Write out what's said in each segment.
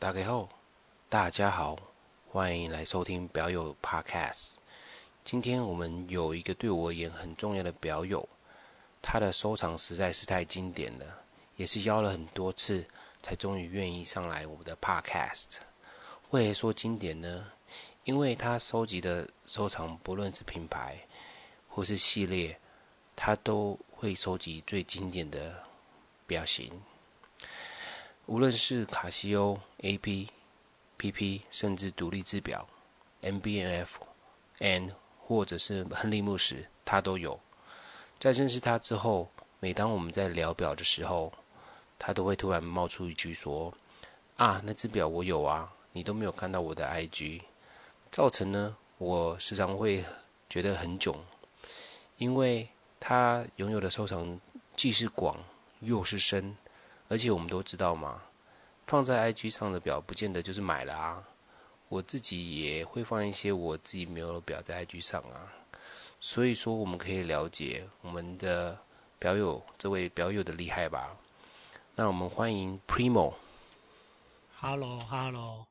大家好，大家好，欢迎来收听表友 Podcast。今天我们有一个对我而言很重要的表友，他的收藏实在是太经典了，也是邀了很多次才终于愿意上来我们的 Podcast。为何说经典呢？因为他收集的收藏，不论是品牌或是系列，他都会收集最经典的表型。无论是卡西欧、AP、PP，甚至独立制表、MBNF、N，或者是亨利慕时，他都有。在认识他之后，每当我们在聊表的时候，他都会突然冒出一句说：“啊，那只表我有啊，你都没有看到我的 IG。”造成呢，我时常会觉得很囧，因为他拥有的收藏既是广又是深。而且我们都知道嘛，放在 IG 上的表不见得就是买了啊。我自己也会放一些我自己没有的表在 IG 上啊。所以说，我们可以了解我们的表友这位表友的厉害吧。那我们欢迎 Primo。Hello，Hello。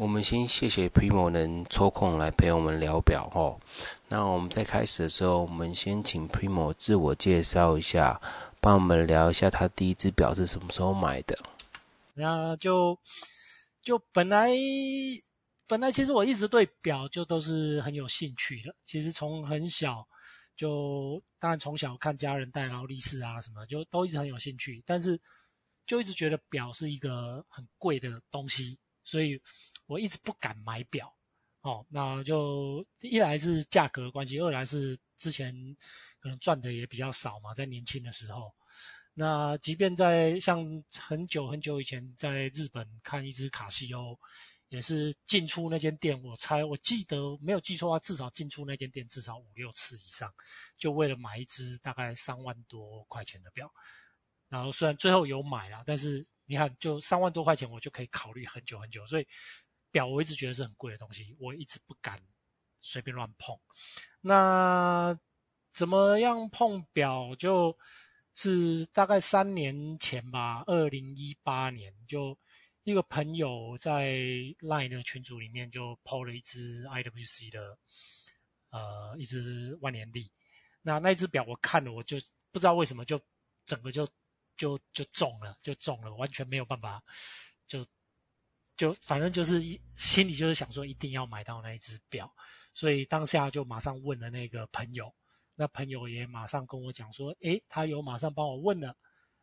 我们先谢谢 Primo 能抽空来陪我们聊表哦。那我们在开始的时候，我们先请 Primo 自我介绍一下。帮我们聊一下他第一只表是什么时候买的？那就就本来本来其实我一直对表就都是很有兴趣的。其实从很小就当然从小看家人戴劳力士啊什么，就都一直很有兴趣。但是就一直觉得表是一个很贵的东西，所以我一直不敢买表。哦，那就一来是价格关系，二来是之前可能赚的也比较少嘛，在年轻的时候。那即便在像很久很久以前，在日本看一只卡西欧，也是进出那间店，我猜我记得没有记错的话，至少进出那间店至少五六次以上，就为了买一只大概三万多块钱的表。然后虽然最后有买啦，但是你看，就三万多块钱，我就可以考虑很久很久，所以。表我一直觉得是很贵的东西，我一直不敢随便乱碰。那怎么样碰表？就是大概三年前吧，二零一八年，就一个朋友在 Line 的群组里面就抛了一只 IWC 的，呃，一只万年历。那那只表我看了，我就不知道为什么就整个就就就中了，就中了，完全没有办法就。就反正就是一心里就是想说一定要买到那一只表，所以当下就马上问了那个朋友，那朋友也马上跟我讲说，诶，他有马上帮我问了，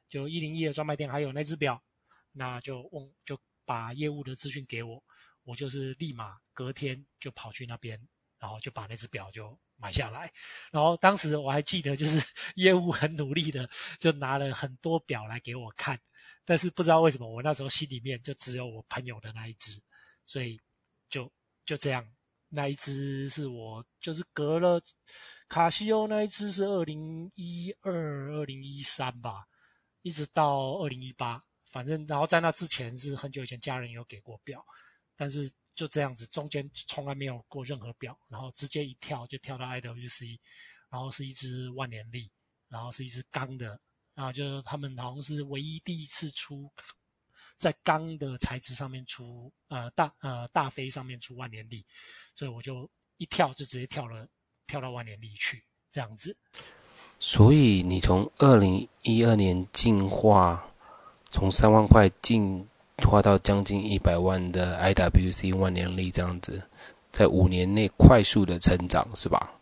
就一零一的专卖店还有那只表，那就问就把业务的资讯给我，我就是立马隔天就跑去那边，然后就把那只表就买下来，然后当时我还记得就是 业务很努力的就拿了很多表来给我看。但是不知道为什么，我那时候心里面就只有我朋友的那一只，所以就就这样，那一只是我就是隔了卡西欧那一只是二零一二、二零一三吧，一直到二零一八，反正然后在那之前是很久以前家人有给过表，但是就这样子中间从来没有过任何表，然后直接一跳就跳到 IWC，然后是一只万年历，然后是一只钢的。啊，就是他们好像是唯一第一次出在钢的材质上面出，呃大呃大飞上面出万年历，所以我就一跳就直接跳了跳到万年历去这样子。所以你从二零一二年进化，从三万块进花到将近一百万的 IWC 万年历这样子，在五年内快速的成长是吧？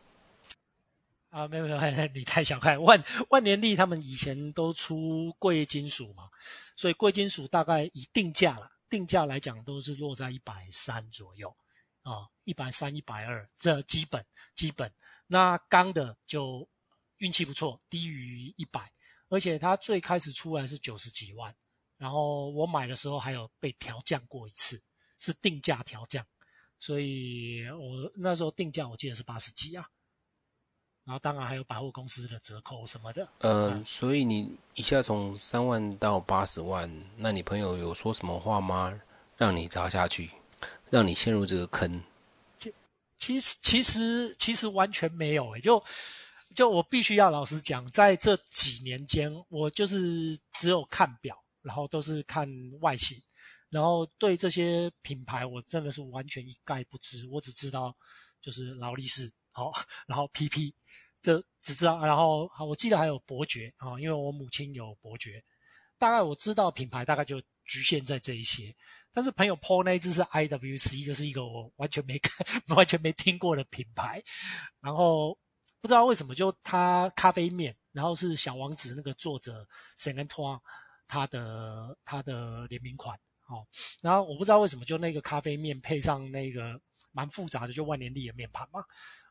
啊，没有没有，你太小看万万年历，他们以前都出贵金属嘛，所以贵金属大概以定价啦，定价来讲都是落在一百三左右啊，一百三、一百二，这基本基本。那钢的就运气不错，低于一百，而且它最开始出来是九十几万，然后我买的时候还有被调降过一次，是定价调降，所以我那时候定价我记得是八十几啊。然后当然还有百货公司的折扣什么的。呃，嗯、所以你一下从三万到八十万，那你朋友有说什么话吗？让你砸下去，让你陷入这个坑？其其实其实其实完全没有诶，就就我必须要老实讲，在这几年间，我就是只有看表，然后都是看外形，然后对这些品牌我真的是完全一概不知，我只知道就是劳力士，好，然后 PP，这只知道，然后好，我记得还有伯爵啊，因为我母亲有伯爵，大概我知道品牌大概就局限在这一些。但是朋友 PO 那一支是 IWC，就是一个我完全没看、完全没听过的品牌，然后不知道为什么就它咖啡面，然后是小王子那个作者 Saint Antoine 他的他的联名款，哦，然后我不知道为什么就那个咖啡面配上那个蛮复杂的就万年历的面盘嘛，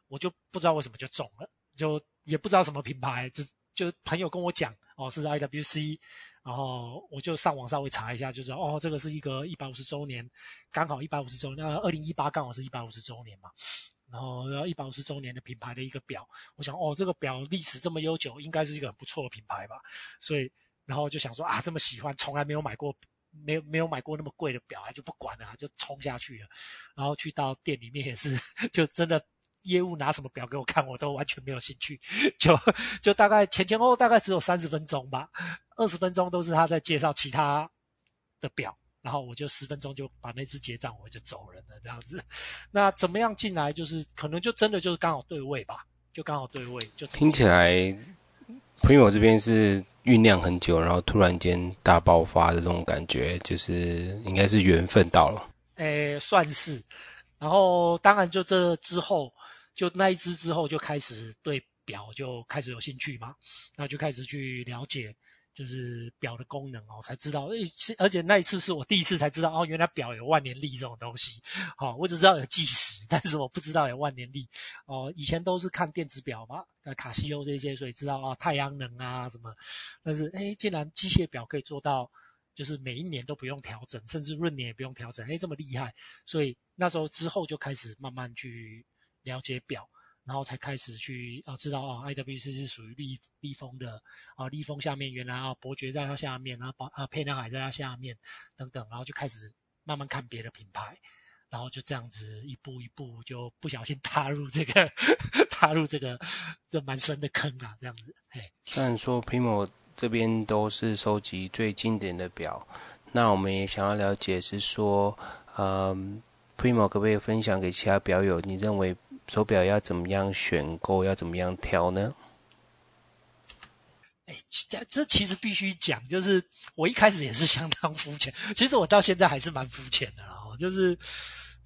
我就不知道为什么就中了，就也不知道什么品牌，就就朋友跟我讲哦是 IWC。然后我就上网稍微查一下，就知道哦，这个是一个一百五十周年，刚好一百五十周，那二零一八刚好是一百五十周年嘛。然后一百五十周年的品牌的一个表，我想哦，这个表历史这么悠久，应该是一个很不错的品牌吧。所以，然后就想说啊，这么喜欢，从来没有买过，没有没有买过那么贵的表，就不管了，就冲下去了。然后去到店里面也是，就真的。业务拿什么表给我看，我都完全没有兴趣，就就大概前前后后大概只有三十分钟吧，二十分钟都是他在介绍其他的表，然后我就十分钟就把那只结账，我就走人了这样子。那怎么样进来？就是可能就真的就是刚好对位吧，就刚好对位。就听起来，朋友这边是酝酿很久，然后突然间大爆发的这种感觉，就是应该是缘分到了。诶，算是。然后当然就这之后。就那一只之后，就开始对表就开始有兴趣嘛，那就开始去了解，就是表的功能哦，才知道，诶，而且那一次是我第一次才知道，哦，原来表有万年历这种东西，好、哦，我只知道有计时，但是我不知道有万年历，哦，以前都是看电子表嘛，卡西欧这些，所以知道啊、哦，太阳能啊什么，但是诶，竟然机械表可以做到，就是每一年都不用调整，甚至闰年也不用调整，诶，这么厉害，所以那时候之后就开始慢慢去。了解表，然后才开始去啊，知道啊，IWC 是属于立立丰的啊，立丰下面原来啊，伯爵在它下面，然后啊，沛纳海在它下面等等，然后就开始慢慢看别的品牌，然后就这样子一步一步就不小心踏入这个 踏入这个这蛮深的坑啊，这样子。嘿，虽然说 Primo 这边都是收集最经典的表，那我们也想要了解是说，嗯，Primo 可不可以分享给其他表友？你认为？手表要怎么样选购？要怎么样挑呢？哎，这这其实必须讲，就是我一开始也是相当肤浅，其实我到现在还是蛮肤浅的哦，就是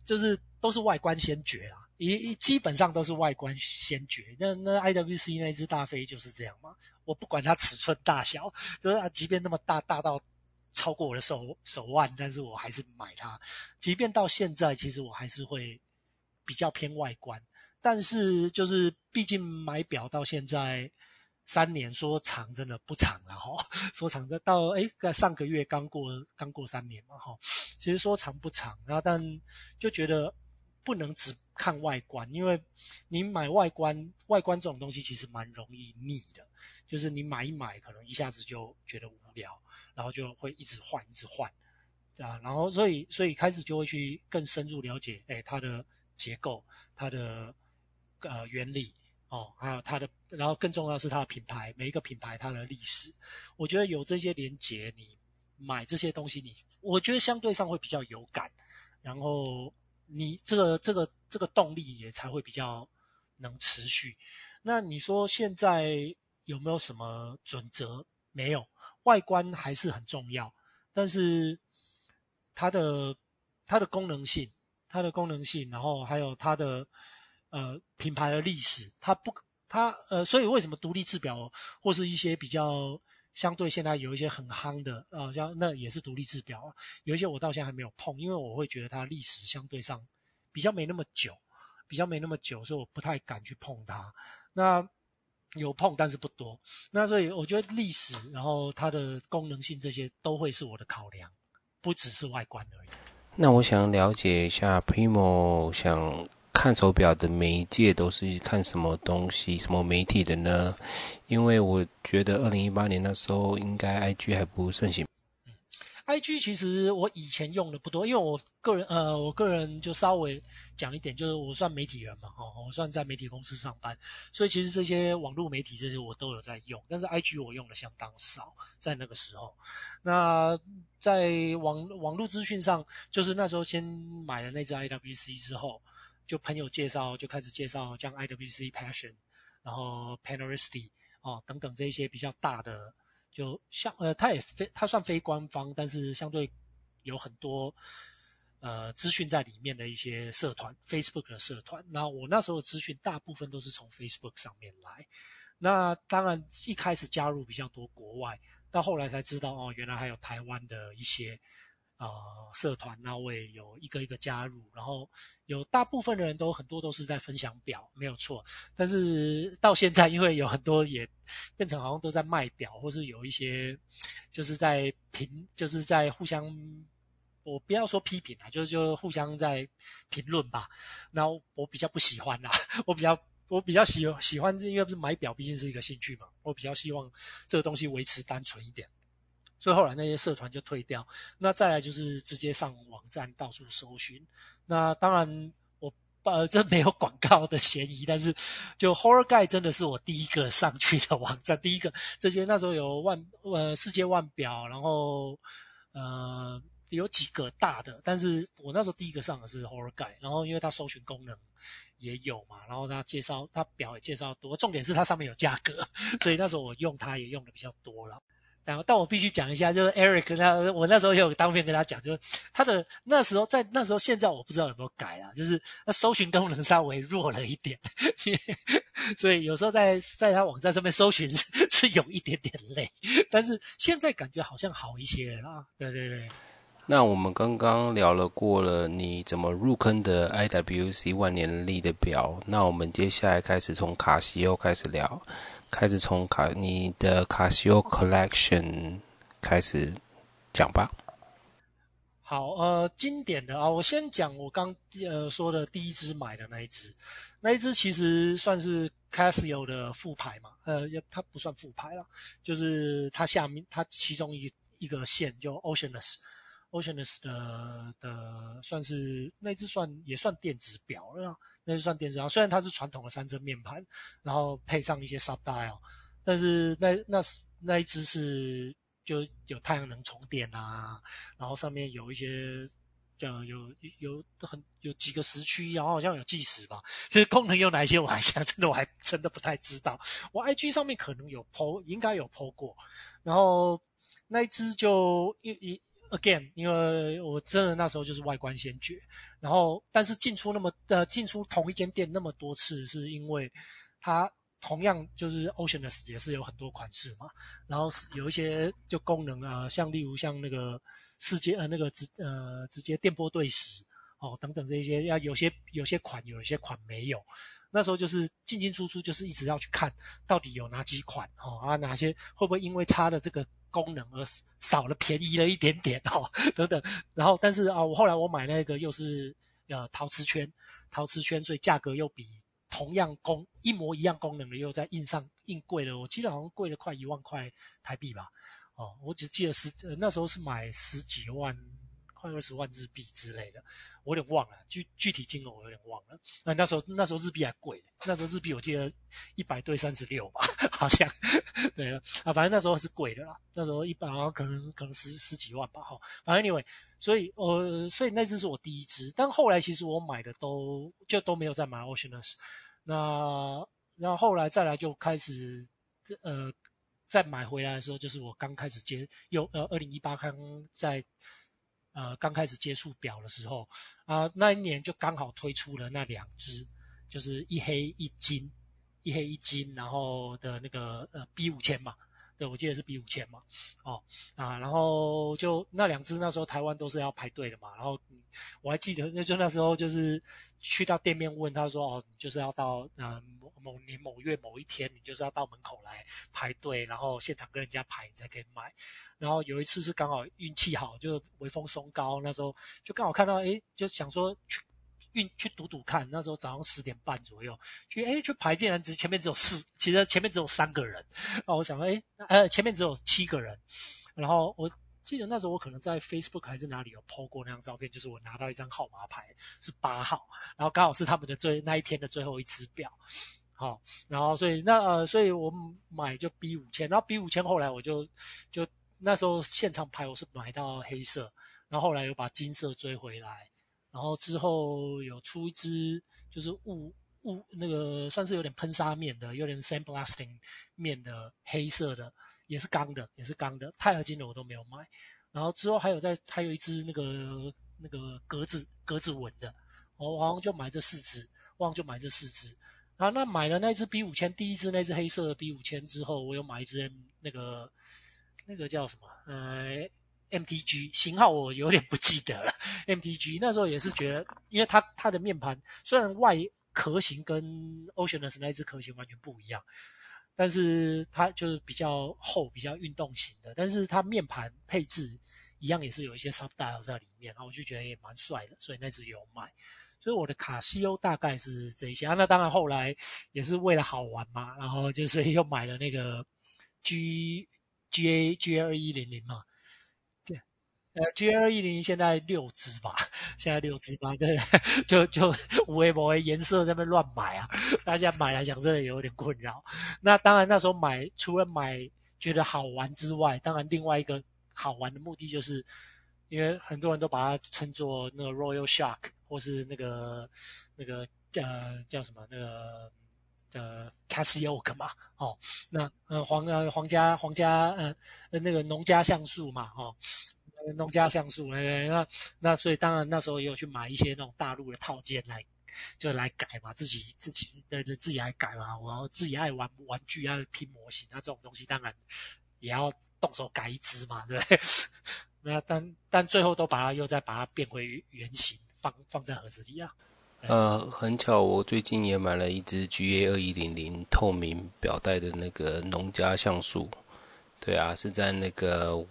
就是都是外观先决啊，一一基本上都是外观先决。那那 IWC 那只大飞就是这样嘛，我不管它尺寸大小，就是啊，即便那么大，大到超过我的手手腕，但是我还是买它。即便到现在，其实我还是会。比较偏外观，但是就是毕竟买表到现在三年，说长真的不长了哈。说长的到诶，在上个月刚过刚过三年嘛哈。其实说长不长，然后但就觉得不能只看外观，因为你买外观，外观这种东西其实蛮容易腻的，就是你买一买，可能一下子就觉得无聊，然后就会一直换一直换，啊，然后所以所以开始就会去更深入了解，诶，它的。结构，它的呃原理哦，还有它的，然后更重要是它的品牌，每一个品牌它的历史，我觉得有这些连结，你买这些东西，你我觉得相对上会比较有感，然后你这个这个这个动力也才会比较能持续。那你说现在有没有什么准则？没有，外观还是很重要，但是它的它的功能性。它的功能性，然后还有它的呃品牌的历史，它不，它呃，所以为什么独立制表或是一些比较相对现在有一些很夯的啊、呃，像那也是独立制表，有一些我到现在还没有碰，因为我会觉得它历史相对上比较没那么久，比较没那么久，所以我不太敢去碰它。那有碰，但是不多。那所以我觉得历史，然后它的功能性这些都会是我的考量，不只是外观而已。那我想了解一下，Primo 想看手表的媒介都是看什么东西、什么媒体的呢？因为我觉得二零一八年那时候应该 IG 还不盛行。，IG 其实我以前用的不多，因为我个人呃，我个人就稍微讲一点，就是我算媒体人嘛，哦，我算在媒体公司上班，所以其实这些网络媒体这些我都有在用，但是 IG 我用的相当少，在那个时候，那。在网网络资讯上，就是那时候先买了那支 IWC 之后，就朋友介绍就开始介绍像 IWC Passion，然后 Panaristi 哦等等这一些比较大的，就像呃，它也非它算非官方，但是相对有很多。呃，资讯在里面的一些社团，Facebook 的社团。那我那时候的资讯大部分都是从 Facebook 上面来。那当然一开始加入比较多国外，到后来才知道哦，原来还有台湾的一些呃社团。那我也有一个一个加入，然后有大部分的人都很多都是在分享表，没有错。但是到现在，因为有很多也变成好像都在卖表，或是有一些就是在评，就是在互相。我不要说批评啊，就就互相在评论吧。那我比较不喜欢啦，我比较我比较喜喜欢，因为不是买表毕竟是一个兴趣嘛。我比较希望这个东西维持单纯一点，所以后来那些社团就退掉。那再来就是直接上网站到处搜寻。那当然我呃 这没有广告的嫌疑，但是就 Horror Guide 真的是我第一个上去的网站，第一个这些那时候有万呃世界腕表，然后呃。有几个大的，但是我那时候第一个上的是 Horror Guide，然后因为它搜寻功能也有嘛，然后他介绍他表也介绍多，重点是它上面有价格，所以那时候我用它也用的比较多了。但但我必须讲一下，就是 Eric 他，我那时候有当面跟他讲，就是他的那时候在那时候，现在我不知道有没有改啊，就是那搜寻功能稍微弱了一点，所以有时候在在他网站上面搜寻是，是有一点点累，但是现在感觉好像好一些了啊，对对对。那我们刚刚聊了过了你怎么入坑的 IWC 万年历的表，那我们接下来开始从卡西欧开始聊，开始从卡你的卡西欧 collection 开始讲吧。好，呃，经典的啊，我先讲我刚呃说的第一支买的那一支，那一支其实算是 Casio 的副牌嘛，呃，它不算副牌啦，就是它下面它其中一一个线就 Oceanus。Oceanus 的的算是那只算也算电子表了，那只算电子表。虽然它是传统的三针面盘，然后配上一些 sub dial，但是那那那一只是就有太阳能充电啊，然后上面有一些呃有有很有几个时区，然后好像有计时吧。其实功能有哪一些，我还想 真的我还真的不太知道。我 IG 上面可能有 po，应该有 po 过。然后那一只就一一。Again，因为我真的那时候就是外观先觉，然后但是进出那么呃进出同一间店那么多次，是因为它同样就是 Oceanus 也是有很多款式嘛，然后有一些就功能啊，像例如像那个世界呃那个直呃直接电波对时哦等等这一些，要有些有些款有些款没有，那时候就是进进出出就是一直要去看到底有哪几款哦啊哪些会不会因为差的这个。功能而少了便宜了一点点哦，等等，然后但是啊，我后来我买那个又是呃陶瓷圈，陶瓷圈，所以价格又比同样功一模一样功能的又在印上印贵了，我记得好像贵了快一万块台币吧，哦，我只记得十那时候是买十几万。快二十万日币之类的，我有点忘了具具体金额，我有点忘了。那那时候那时候日币还贵，那时候日币我记得一百对三十六吧，好像对了啊，反正那时候是贵的啦。那时候一百可能可能十十几万吧，哈。反正 anyway，所以呃，所以那只是我第一只，但后来其实我买的都就都没有再买 Oceanus。那然后后来再来就开始呃再买回来的时候，就是我刚开始接又呃二零一八刚在。呃，刚开始接触表的时候，啊、那一年就刚好推出了那两只，就是一黑一金，一黑一金，然后的那个呃 B 五千嘛，对，我记得是 B 五千嘛，哦，啊，然后就那两只那时候台湾都是要排队的嘛，然后、我还记得，那就那时候就是去到店面问他说，哦，你就是要到呃某某年某月某一天，你就是要到门口来排队，然后现场跟人家排，你才可以买。然后有一次是刚好运气好，就微风松高，那时候就刚好看到，诶，就想说去运去赌赌看。那时候早上十点半左右，去诶去排竟然，只前面只有四，其实前面只有三个人。哦，我想说，诶，呃，前面只有七个人。然后我记得那时候我可能在 Facebook 还是哪里有 po 过那张照片，就是我拿到一张号码牌是八号，然后刚好是他们的最那一天的最后一只表。好、哦，然后所以那呃，所以我买就 B 五千，然后 B 五千后来我就就。那时候现场拍我是买到黑色，然后后来又把金色追回来，然后之后有出一支就是雾雾那个算是有点喷砂面的，有点 sandblasting 面的黑色的，也是钢的，也是钢的，钛合金的我都没有买。然后之后还有在还有一支那个那个格子格子纹的，我好像就买这四支，忘就买这四支。然后那买了那只 B 五千，第一支那只黑色的 B 五千之后，我又买一支那个那个叫什么呃 MTG 型号我有点不记得了。MTG 那时候也是觉得，因为它它的面盘虽然外壳型跟 Oceanus 那只壳型完全不一样。但是它就是比较厚、比较运动型的，但是它面盘配置一样，也是有一些 subdial 在里面，然后我就觉得也蛮帅的，所以那只有买。所以我的卡西欧大概是这一些啊。那当然后来也是为了好玩嘛，然后就是又买了那个 G G A G A 二一零零嘛。呃，G 二一零现在六支吧，现在六支吧，对，就就五 A 五 A 颜色在那边乱买啊，大家买来讲真的有点困扰。那当然那时候买除了买觉得好玩之外，当然另外一个好玩的目的就是，因为很多人都把它称作那个 Royal Shark 或是那个那个呃叫什么那个呃 Casioke 嘛，哦，那呃皇呃皇家皇家呃那个农家橡树嘛，哦。农家橡树，那那所以当然那时候也有去买一些那种大陆的套件来，就来改嘛，自己自己对对自己来改嘛，然后自己爱玩玩具，爱拼模型，那这种东西当然也要动手改一只嘛，对不对？那但但最后都把它又再把它变回原形，放放在盒子里啊。呃，很巧，我最近也买了一只 GA 二一零零透明表带的那个农家橡树，对啊，是在那个。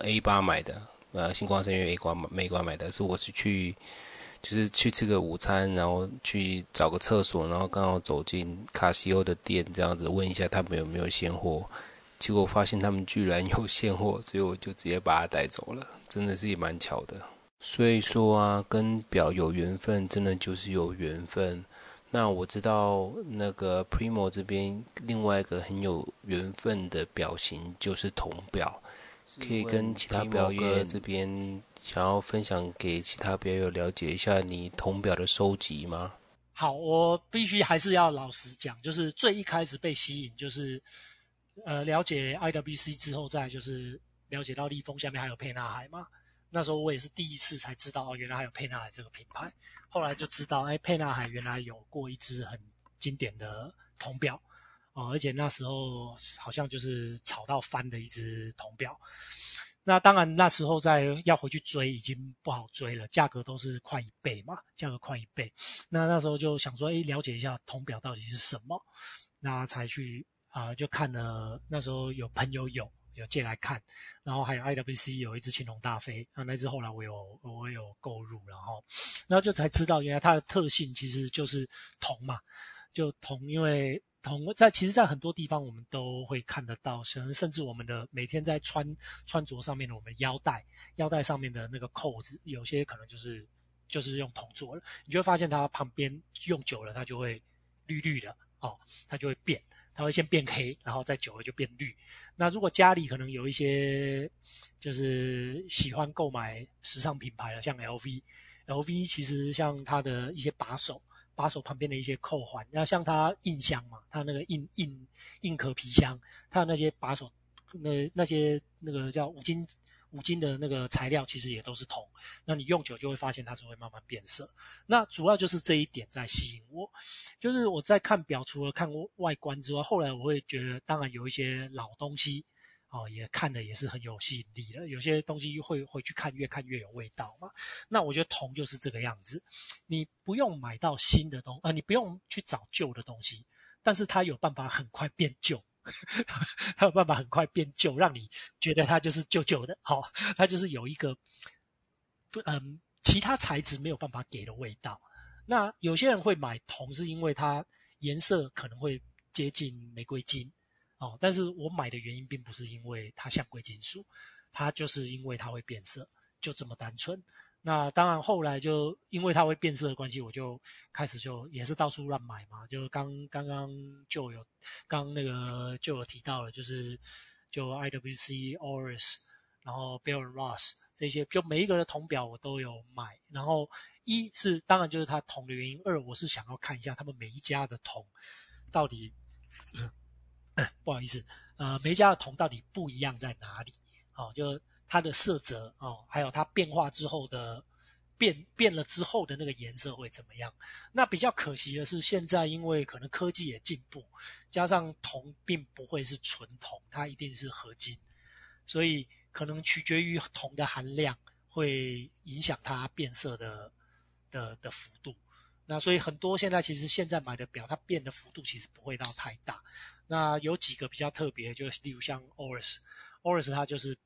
A 八买的，呃，星光三越 A 馆买美馆买的，是我是去，就是去吃个午餐，然后去找个厕所，然后刚好走进卡西欧的店，这样子问一下他们有没有现货，结果发现他们居然有现货，所以我就直接把它带走了，真的是也蛮巧的。所以说啊，跟表有缘分，真的就是有缘分。那我知道那个 Primo 这边另外一个很有缘分的表型就是铜表。可以跟其他表友这边想要分享给其他表友了解一下你铜表的收集吗？好，我必须还是要老实讲，就是最一开始被吸引，就是呃了解 IWC 之后，再就是了解到立丰下面还有沛纳海嘛。那时候我也是第一次才知道哦，原来还有沛纳海这个品牌。后来就知道，哎，沛纳海原来有过一只很经典的铜表。哦，而且那时候好像就是炒到翻的一只铜表，那当然那时候再要回去追已经不好追了，价格都是快一倍嘛，价格快一倍。那那时候就想说，哎，了解一下铜表到底是什么，那才去啊、就看了。那时候有朋友有有借来看，然后还有 IWC 有一只青龙大飞，那那只后来我有我有购入，然后然后就才知道原来它的特性其实就是铜嘛，就铜，因为。铜在其实，在很多地方我们都会看得到，甚甚至我们的每天在穿穿着上面的我们腰带，腰带上面的那个扣子，有些可能就是就是用铜做的，你就会发现它旁边用久了，它就会绿绿的哦，它就会变，它会先变黑，然后再久了就变绿。那如果家里可能有一些就是喜欢购买时尚品牌的，像 LV，LV 其实像它的一些把手。把手旁边的一些扣环，那像它硬箱嘛，它那个硬硬硬壳皮箱，它的那些把手，那那些那个叫五金五金的那个材料，其实也都是铜。那你用久就会发现它是会慢慢变色。那主要就是这一点在吸引我，就是我在看表，除了看外观之外，后来我会觉得，当然有一些老东西。哦，也看的也是很有吸引力的。有些东西会回去看，越看越有味道嘛。那我觉得铜就是这个样子，你不用买到新的东，呃，你不用去找旧的东西，但是它有办法很快变旧，它有办法很快变旧，让你觉得它就是旧旧的。好，它就是有一个，嗯，其他材质没有办法给的味道。那有些人会买铜，是因为它颜色可能会接近玫瑰金。哦，但是我买的原因并不是因为它像贵金属，它就是因为它会变色，就这么单纯。那当然后来就因为它会变色的关系，我就开始就也是到处乱买嘛。就刚刚刚就有刚那个就有提到了，就是就 IWC、Oris，然后 Bell & Ross 这些，就每一个的铜表我都有买。然后一是当然就是它铜的原因，二我是想要看一下他们每一家的铜到底，不好意思，呃，每一家的铜到底不一样在哪里？哦，就它的色泽哦，还有它变化之后的。变变了之后的那个颜色会怎么样？那比较可惜的是，现在因为可能科技也进步，加上铜并不会是纯铜，它一定是合金，所以可能取决于铜的含量会影响它变色的的的幅度。那所以很多现在其实现在买的表，它变的幅度其实不会到太大。那有几个比较特别，就例如像 Oris，Oris 它就是。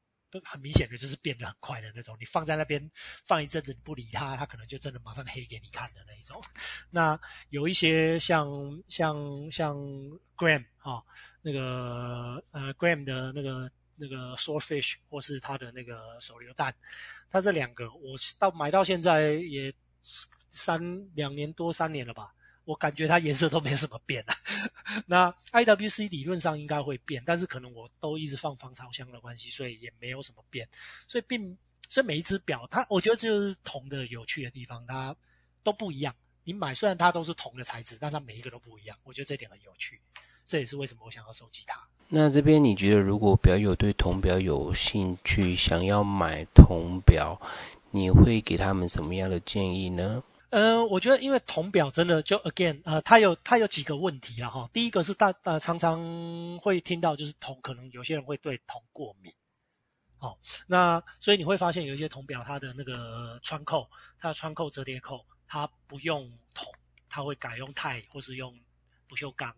很明显的就是变得很快的那种，你放在那边放一阵子，你不理它，它可能就真的马上黑给你看的那一种。那有一些像像像 Graham 啊、哦，那个呃 Graham 的那个那个 Swordfish 或是他的那个手榴弹，它这两个我到买到现在也三两年多三年了吧。我感觉它颜色都没有什么变啊。那 IWC 理论上应该会变，但是可能我都一直放防潮箱的关系，所以也没有什么变。所以并所以每一只表，它我觉得这就是铜的有趣的地方，它都不一样。你买虽然它都是铜的材质，但它每一个都不一样。我觉得这点很有趣，这也是为什么我想要收集它。那这边你觉得，如果表友对铜表有兴趣，想要买铜表，你会给他们什么样的建议呢？嗯、我觉得因为铜表真的就 again，呃，它有它有几个问题了哈。第一个是大呃常常会听到就是铜可能有些人会对铜过敏，哦，那所以你会发现有一些铜表它的那个穿扣，它的穿扣折叠扣，它不用铜，它会改用钛或是用不锈钢，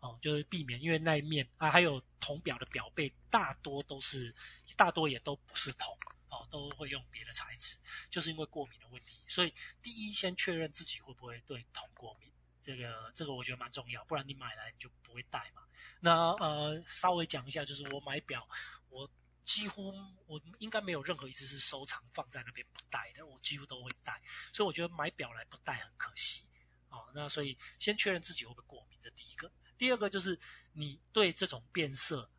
哦，就是避免因为那一面啊，还有铜表的表背大多都是大多也都不是铜。哦，都会用别的材质，就是因为过敏的问题。所以第一，先确认自己会不会对铜过敏，这个这个我觉得蛮重要，不然你买来你就不会戴嘛。那呃，稍微讲一下，就是我买表，我几乎我应该没有任何一次是收藏放在那边不戴的，我几乎都会戴。所以我觉得买表来不戴很可惜。哦，那所以先确认自己会不会过敏，这第一个。第二个就是你对这种变色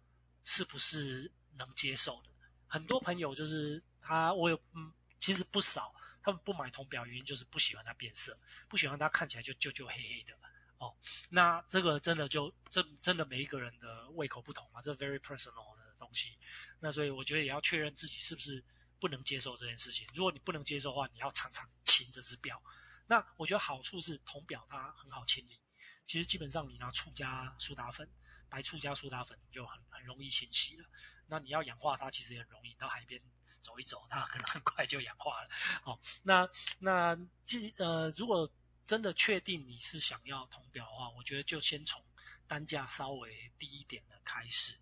是不是能接受的？很多朋友就是他，我有嗯，其实不少，他们不买铜表原因就是不喜欢它变色，不喜欢它看起来就旧旧黑黑的哦。那这个真的就这真的每一个人的胃口不同嘛，这 very personal 的东西。那所以我觉得也要确认自己是不是不能接受这件事情。如果你不能接受的话，你要常常清这只表。那我觉得好处是铜表它很好清理，其实基本上你拿醋加苏打粉。白醋加苏打粉就很很容易清洗了。那你要氧化它，其实也很容易。到海边走一走，它可能 很快就氧化了。哦，那那既呃，如果真的确定你是想要铜表的话，我觉得就先从单价稍微低一点的开始，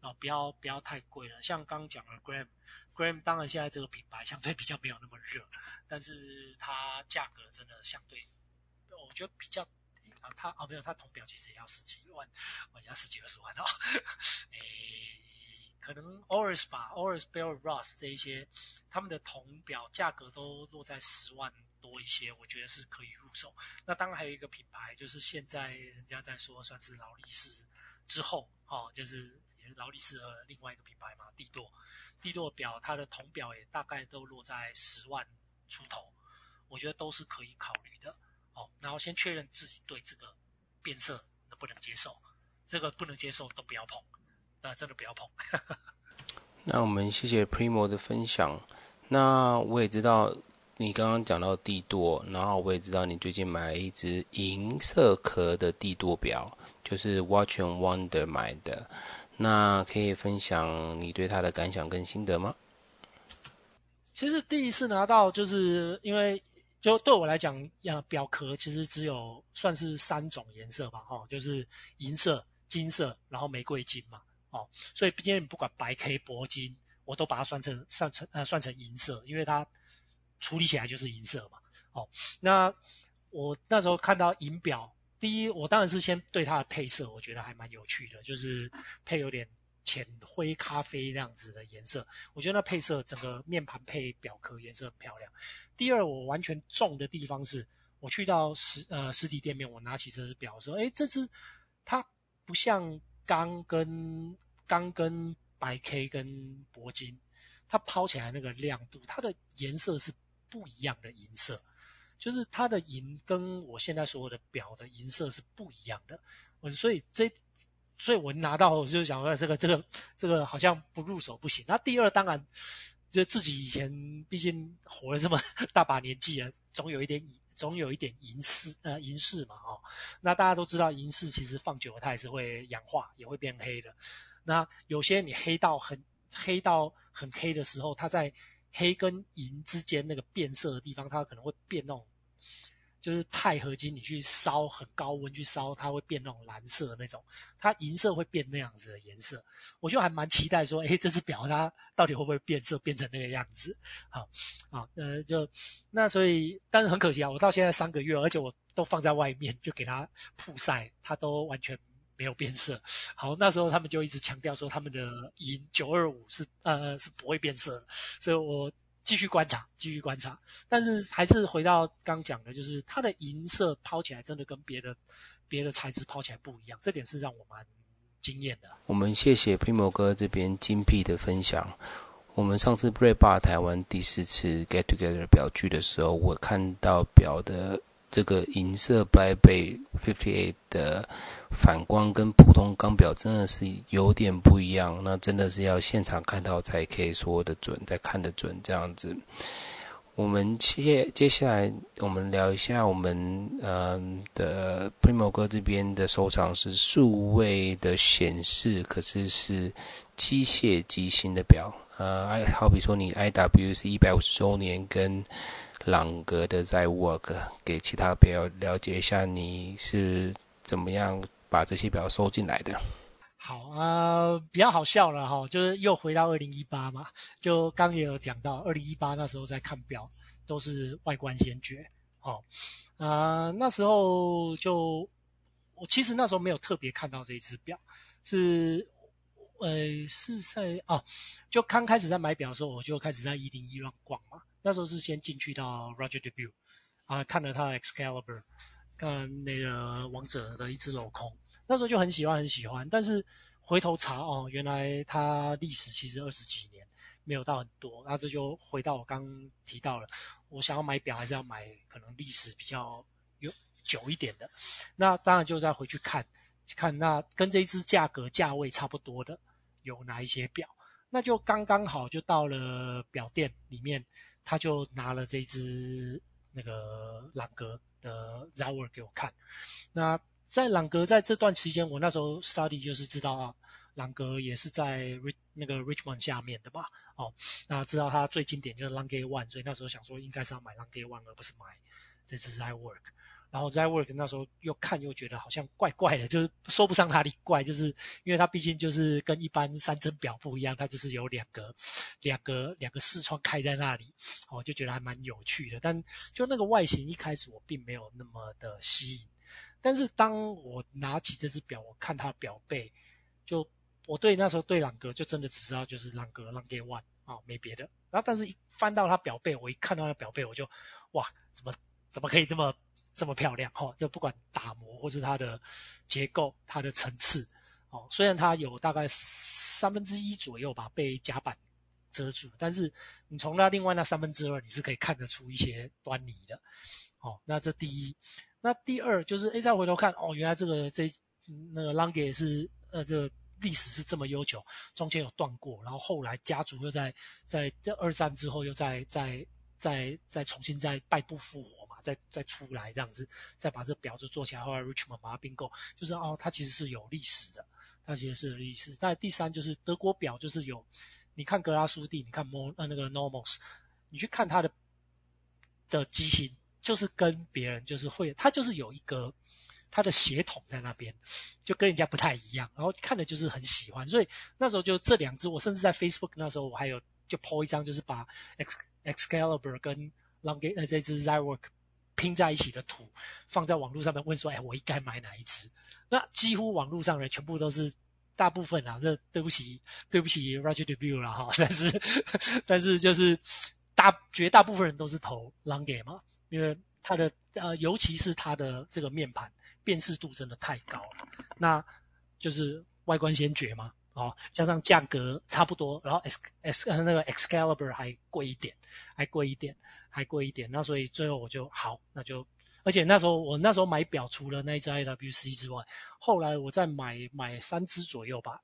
啊、哦，不要不要太贵了。像刚刚讲的 Graham，Graham 当然现在这个品牌相对比较没有那么热，但是它价格真的相对，我觉得比较。他哦，没有，他铜表其实也要十几万，哦，也要十几二十万哦。诶，可能 Oris 吧，Oris、Bell & Ross 这一些，他们的铜表价格都落在十万多一些，我觉得是可以入手。那当然还有一个品牌，就是现在人家在说算是劳力士之后，哦，就是也是劳力士的另外一个品牌嘛，帝舵。帝舵表它的铜表也大概都落在十万出头，我觉得都是可以考虑的。哦，然后先确认自己对这个变色能不能接受，这个不能接受都不要碰，那真的不要碰。那我们谢谢 Primo 的分享。那我也知道你刚刚讲到帝舵，然后我也知道你最近买了一只银色壳的帝舵表，就是 Watch and Wonder 买的。那可以分享你对它的感想跟心得吗？其实第一次拿到，就是因为。就对我来讲，呀，表壳其实只有算是三种颜色吧，哦，就是银色、金色，然后玫瑰金嘛，哦，所以今天不管白 K、铂金，我都把它算成算成呃算成银色，因为它处理起来就是银色嘛，哦，那我那时候看到银表，第一我当然是先对它的配色，我觉得还蛮有趣的，就是配有点。浅灰咖啡那样子的颜色，我觉得那配色整个面盘配表壳颜色很漂亮。第二，我完全中的地方是，我去到实呃实体店面，我拿起这只表说，诶，这只它不像钢跟钢跟白 K 跟铂金，它抛起来那个亮度，它的颜色是不一样的银色，就是它的银跟我现在所有的表的银色是不一样的。我所以这，所以我拿到我就想说，这个这个这个好像不入手不行。那第二当然就自己以前毕竟活了这么大把年纪了，总有一点总有一点银饰呃银饰嘛哦。那大家都知道银饰其实放久了它也是会氧化，也会变黑的。那有些你黑到很黑到很黑的时候，它在黑跟银之间那个变色的地方，它可能会变那种，就是钛合金，你去烧很高温去烧，它会变那种蓝色的那种，它银色会变那样子的颜色。我就还蛮期待说，诶，这只表它到底会不会变色变成那个样子？好，好，呃，就那所以，但是很可惜啊，我到现在三个月，而且我都放在外面，就给它曝晒，它都完全。没有变色，好，那时候他们就一直强调说他们的银九二五是呃是不会变色，所以我继续观察，继续观察，但是还是回到刚讲的，就是它的银色抛起来真的跟别的别的材质抛起来不一样，这点是让我蛮惊艳的。我们谢谢皮摩哥这边精辟的分享。我们上次 BRAE BAR 台湾第四次 Get Together 表具的时候，我看到表的。这个银色 Black Bay 58的反光跟普通钢表真的是有点不一样，那真的是要现场看到才可以说得准，才看得准这样子。我们接接下来我们聊一下我们嗯的 Primo 哥这边的收藏是数位的显示，可是是机械机芯的表，呃，好比说你 i w 是一百五十周年跟。朗格的在 work，给其他表了解一下你是怎么样把这些表收进来的。好啊、比较好笑了哈，就是又回到二零一八嘛，就刚也有讲到二零一八那时候在看表都是外观先决哦，啊、那时候就我其实那时候没有特别看到这一只表，是呃是在哦，就刚开始在买表的时候我就开始在一零一乱逛嘛。那时候是先进去到 Roger Dubuis 啊，看了他 Excalibur，看那个王者的一只镂空，那时候就很喜欢很喜欢。但是回头查哦，原来它历史其实二十几年，没有到很多。那这就回到我刚提到了，我想要买表还是要买可能历史比较有久一点的。那当然就再回去看，看那跟这一只价格价位差不多的有哪一些表，那就刚刚好就到了表店里面。他就拿了这只那个朗格的 ZI Work 给我看。那在朗格在这段期间，我那时候 study 就是知道啊，朗格也是在 Rich 那个 Richmond 下面的吧？哦，那知道他最经典就是 Langlet One，所以那时候想说应该是要买 Langlet One 而不是买这只 ZI Work。然后 Zeitwerk 那时候又看又觉得好像怪怪的，就是说不上哪里怪，就是因为它毕竟就是跟一般三针表不一样，它就是有两个、两个、两个视窗开在那里，我就觉得还蛮有趣的。但就那个外形一开始我并没有那么的吸引，但是当我拿起这只表，我看它表背，就我对那时候对朗格就真的只知道就是朗格朗格 One 啊，没别的。然后但是一翻到它表背，我一看到它表背，我就哇，怎么怎么可以这么。这么漂亮哈，就不管打磨或是它的结构、它的层次，哦，虽然它有大概三分之一左右吧被甲板遮住，但是你从那另外那三分之二，你是可以看得出一些端倪的，哦，那这第一，那第二就是，诶，再回头看，哦，原来这个这那个 Langlet 是呃这个历史是这么悠久，中间有断过，然后后来家族又在在二战之后又在在。再再重新再败部复活嘛，再再出来这样子，再把这表就做起来，后来 Richmond 把它并购，就是哦，它其实是有历史的，它其实是有历史。但第三就是德国表，就是有，你看格拉苏蒂，你看 Mo 呃那个 Normals，你去看它的的机芯，就是跟别人就是会，它就是有一个它的血统在那边，就跟人家不太一样，然后看的就是很喜欢，所以那时候就这两只，我甚至在 Facebook 那时候我还有就 po 一张，就是把 X。Excalibur 跟 Long 呃这只 Zeitwerk 拼在一起的图放在网络上面，问说：“哎，我应该买哪一只？”那几乎网络上人全部都是大部分啊，这对不起对不起 Roger Dubuis 了哈，但是 但是就是大绝大部分人都是投 Long Game 嘛，因为它的呃尤其是它的这个面盘辨识度真的太高了，那就是外观先决嘛。哦，加上价格差不多，然后 X X 那个 Excalibur 还贵一点，还贵一点，还贵一点。那所以最后我就好，那就，而且那时候我那时候买表除了那一只 IWC 之外，后来我再买买三只左右吧。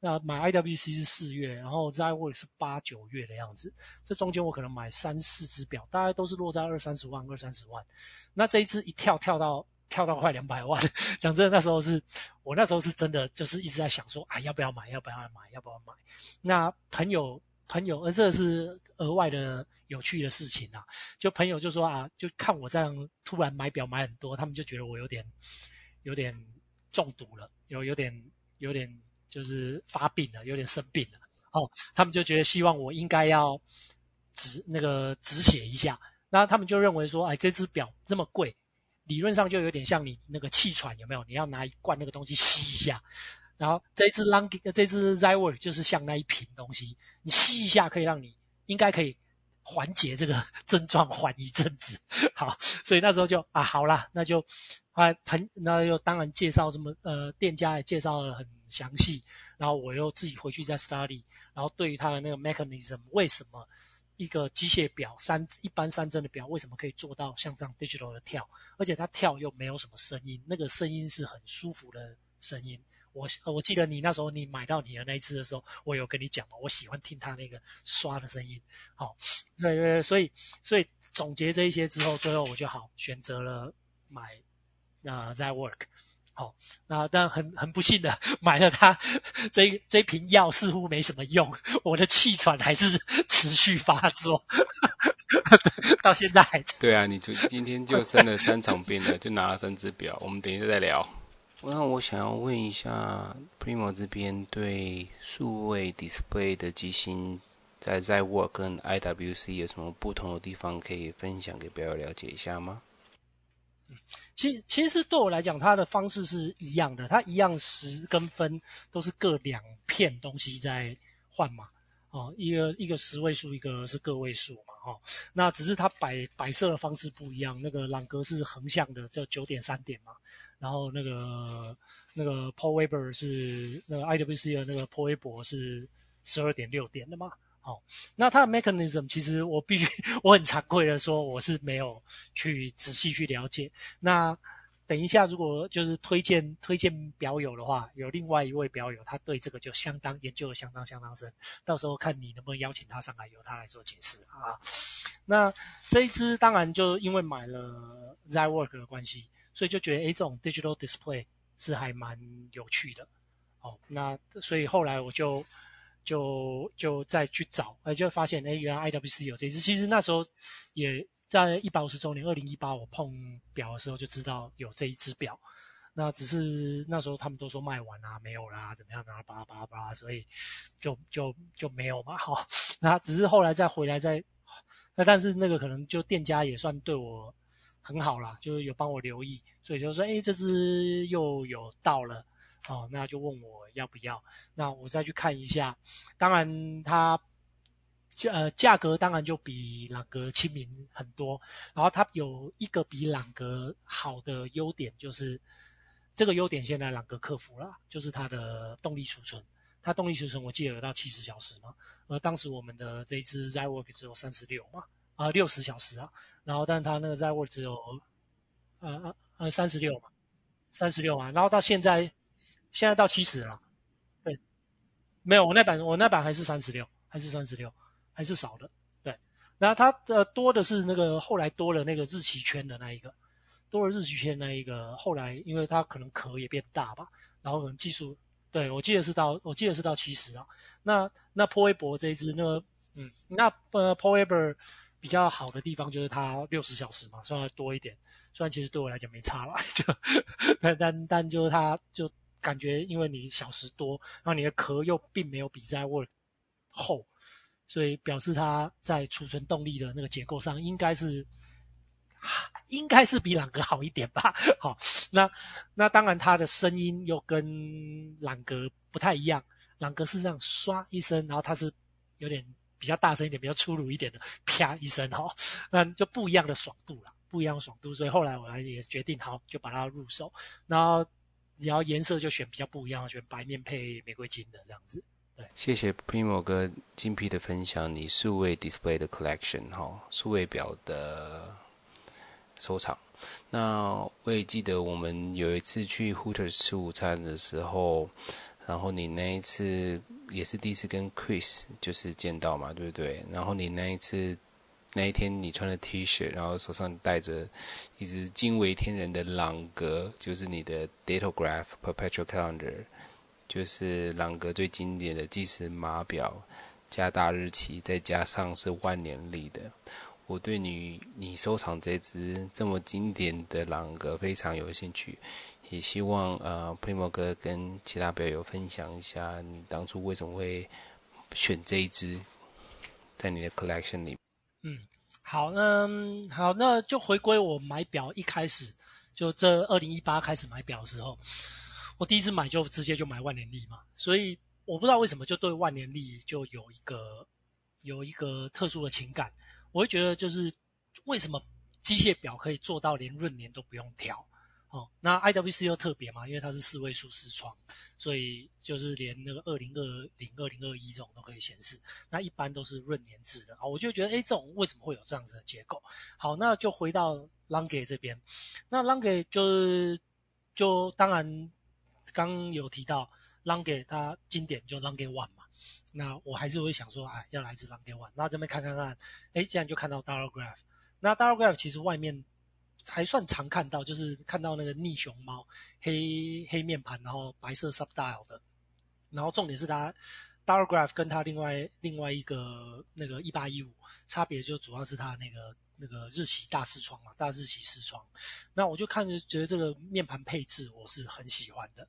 那买 IWC 是四月，然后 Zywerk 是八九月的样子。这中间我可能买三四只表，大概都是落在二三十万，二三十万。那这一只一跳跳到。跳到快两百万，讲真的，那时候是我那时候是真的，就是一直在想说，啊，要不要买，要不要买，要不要买？那朋友朋友，呃，这是额外的有趣的事情啊。就朋友就说啊，就看我这样突然买表买很多，他们就觉得我有点有点中毒了，有有点有点就是发病了，有点生病了。哦，他们就觉得希望我应该要止那个止血一下。那他们就认为说，哎，这只表这么贵。理论上就有点像你那个气喘有没有？你要拿一罐那个东西吸一下，然后这支 Lang 这支 Zywerk 就是像那一瓶东西，你吸一下可以让你应该可以缓解这个 症状，缓一阵子。好，所以那时候就啊好啦，那就啊朋那又当然介绍这么呃店家也介绍得很详细，然后我又自己回去再 study，然后对于它的那个 mechanism 为什么？一个机械表三一般三针的表为什么可以做到像这样 digital 的跳？而且它跳又没有什么声音，那个声音是很舒服的声音。我我记得你那时候你买到你的那一支的时候，我有跟你讲嘛，我喜欢听它那个刷的声音。好，对对，所以所以总结这一些之后，最后我就好选择了买那 Zywerk。好，那但很很不幸的买了它，这这瓶药似乎没什么用，我的气喘还是持续发作，到现在还在。对啊，你就今天就生了三场病了，就拿了三只表，我们等一下再聊。那我想要问一下，Primo 这边对数位 display 的机芯在 Z Work 跟 IWC 有什么不同的地方可以分享给表友了解一下吗？其其实对我来讲，它的方式是一样的，它一样十跟分都是各两片东西在换嘛，哦，一个一个十位数，一个是个位数嘛，哦，那只是它摆摆设的方式不一样，那个朗格是横向的，叫九点三点嘛，然后那个那个 Paul Weber 是那个 IWC 的那个 Paul Weber 是十二点六点的嘛。好，那它的 mechanism 其实我必须 我很惭愧的说，我是没有去仔细去了解。那等一下，如果就是推荐推荐表友的话，有另外一位表友，他对这个就相当研究的相当相当深。到时候看你能不能邀请他上来，由他来做解释啊。那这一支当然就因为买了 z y w o r k 的关系，所以就觉得诶，这种 digital display 是还蛮有趣的。哦，那所以后来我就。就就再去找，哎，就发现，哎，原来 IWC 有这支。其实那时候也在一百五十周年，二零一八我碰表的时候就知道有这一只表。那只是那时候他们都说卖完啦，没有啦，怎么样啊，巴拉巴拉巴拉，所以就就就没有嘛。好，那只是后来再回来再，那但是那个可能就店家也算对我很好啦，就有帮我留意，所以就说，哎，这支又有到了。哦，那就问我要不要，那我再去看一下。当然它，价呃价格当然就比朗格亲民很多。然后它有一个比朗格好的优点，就是这个优点现在朗格克服了，就是它的动力储存。它动力储存我记得有到七十小时嘛，而当时我们的这一支 Zywerk 只有三十六嘛，啊六十小时啊。然后但它那个 Zywerk 只有呃呃呃三十六嘛，三十六嘛。然后到现在。现在到七十了，对，没有我那版，我那版还是三十六，还是三十六，还是少的，对。然后它的多的是那个后来多了那个日期圈的那一个，多了日期圈那一个，后来因为它可能壳也变大吧，然后可能技术，对，我记得是到我记得是到七十啊。那那 Paul Weber 这一支，那个嗯，那呃 Paul Weber 比较好的地方就是它六十小时嘛，虽然多一点，虽然其实对我来讲没差啦，就但但但就是它就。感觉因为你小时多，然后你的壳又并没有比 Zywerk 厚，所以表示它在储存动力的那个结构上应该是，应该是比朗格好一点吧。好，那那当然它的声音又跟朗格不太一样，朗格是这样刷一声，然后它是有点比较大声一点，比较粗鲁一点的啪一声哈，那就不一样的爽度了，不一样爽度，所以后来我也决定好就把它入手，然后。然后颜色就选比较不一样，选白面配玫瑰金的这样子。谢谢 Primo 哥精辟的分享，你数位 display 的 collection 哈，数位表的收藏。那我也记得我们有一次去 Hooters 吃午餐的时候，然后你那一次也是第一次跟 Chris 就是见到嘛，对不对？然后你那一次那一天你穿的 T 恤，然后手上戴着一只惊为天人的朗格，就是你的 Datograph Perpetual Calendar。就是朗格最经典的计时码表，加大日期，再加上是万年历的。我对你你收藏这只这么经典的朗格非常有兴趣，也希望呃 Primo 哥跟其他表友分享一下，你当初为什么会选这一只在你的 collection 里。嗯，好，嗯，好，那就回归我买表一开始，就这二零一八开始买表的时候。我第一次买就直接就买万年历嘛，所以我不知道为什么就对万年历就有一个有一个特殊的情感。我会觉得就是为什么机械表可以做到连闰年都不用调哦？那 IWC 又特别嘛，因为它是四位数视窗，所以就是连那个二零二零、二零二一这种都可以显示。那一般都是闰年制的啊，我就觉得诶，这种为什么会有这样子的结构？好，那就回到 Lange 这边，那 Lange 就是就当然。刚有提到 Lange 它经典就 Lange One 嘛，那我还是会想说，哎，要来自 Lange One。那这边看看看，哎，竟然就看到 Dialograph。那 Dialograph 其实外面还算常看到，就是看到那个逆熊猫，黑黑面盘，然后白色 Subdial 的。然后重点是它 Dialograph 跟它另外另外一个那个一八一五差别，就主要是它那个。那个日系大视窗嘛，大日系视窗，那我就看着觉得这个面盘配置我是很喜欢的，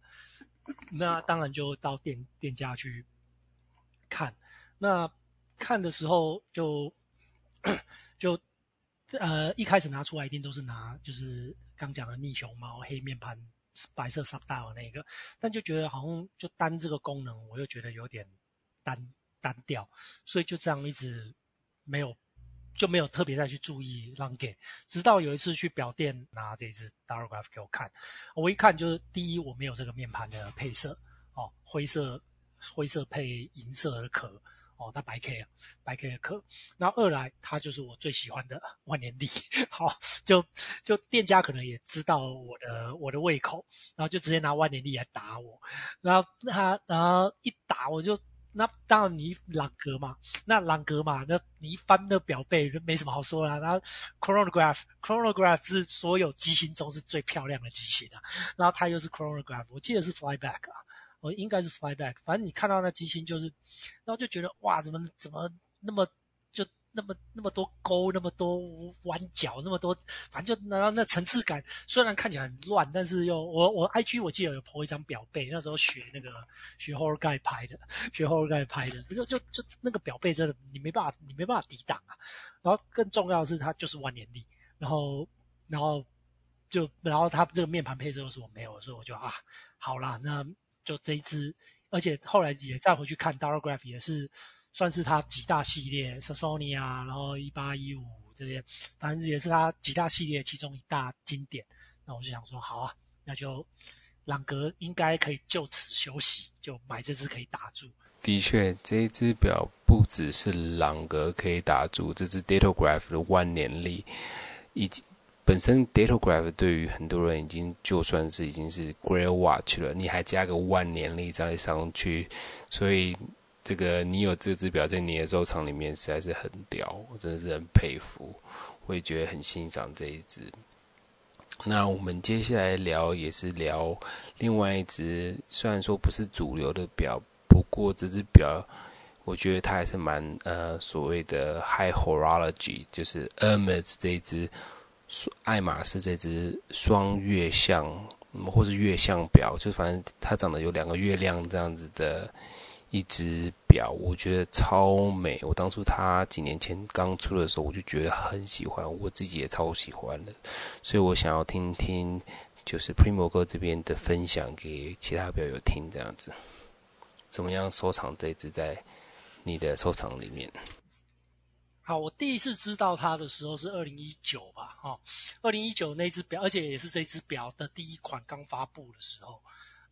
那当然就到店店家去看，那看的时候就就呃一开始拿出来一定都是拿就是刚讲的逆熊猫黑面盘白色 Subdial 那个，但就觉得好像就单这个功能我又觉得有点单单调，所以就这样一直没有。就没有特别再去注意 Lange，直到有一次去表店拿这支 Dialograph 给我看，我一看就是第一我没有这个面盘的配色哦，灰色灰色配银色的壳哦，它白 K 啊，白 K 的壳。然后二来它就是我最喜欢的 万年历，好，就就店家可能也知道我的我的胃口，然后就直接拿万年历来打我，然后他然后一打我就。那当然，你朗格嘛，那朗格嘛，那你一翻那表背就没什么好说啦。然后 chronograph，chronograph 是所有机芯中是最漂亮的机型啊。然后它又是 chronograph，我记得是 flyback 啊，我应该是 flyback。反正你看到那机芯就是，然后就觉得哇，怎么怎么那么。那么那么多沟，那么多弯角，那么多，反正就然后那层次感，虽然看起来很乱，但是又我我 IG 我记得有 po 一张表背，那时候学那个学 Hologuy 拍的，学 Hologuy 拍的，就就就那个表背真的你没办法你没办法抵挡啊。然后更重要的是它就是万年历，然后然后就然后它这个面盘配置又是我没有，所以我就啊好啦，那就这一支，而且后来也再回去看 Dialograph 也是。算是它几大系列，Sasoni 啊，然后一八一五这些，反正也是它几大系列其中一大经典。那我就想说，好啊，那就朗格应该可以就此休息，就买这只可以打住。的确，这一只表不只是朗格可以打住，这只 Datograph 的万年历，以及本身 Datograph 对于很多人已经就算是已经是 Grail Watch 了，你还加个万年历再上去，所以。这个你有这只表在你的收藏里面实在是很屌，我真的是很佩服，我也觉得很欣赏这一只。那我们接下来聊也是聊另外一只，虽然说不是主流的表，不过这只表我觉得它还是蛮呃所谓的 High Horology，就是 Hermes 这一只，爱马仕这只双月相，或是月相表，就反正它长得有两个月亮这样子的。一只表，我觉得超美。我当初它几年前刚出的时候，我就觉得很喜欢，我自己也超喜欢的。所以我想要听听，就是 Primo 哥这边的分享给其他表友听，这样子，怎么样收藏这只在你的收藏里面？好，我第一次知道它的时候是二零一九吧，哈、哦，二零一九那只表，而且也是这只表的第一款刚发布的时候，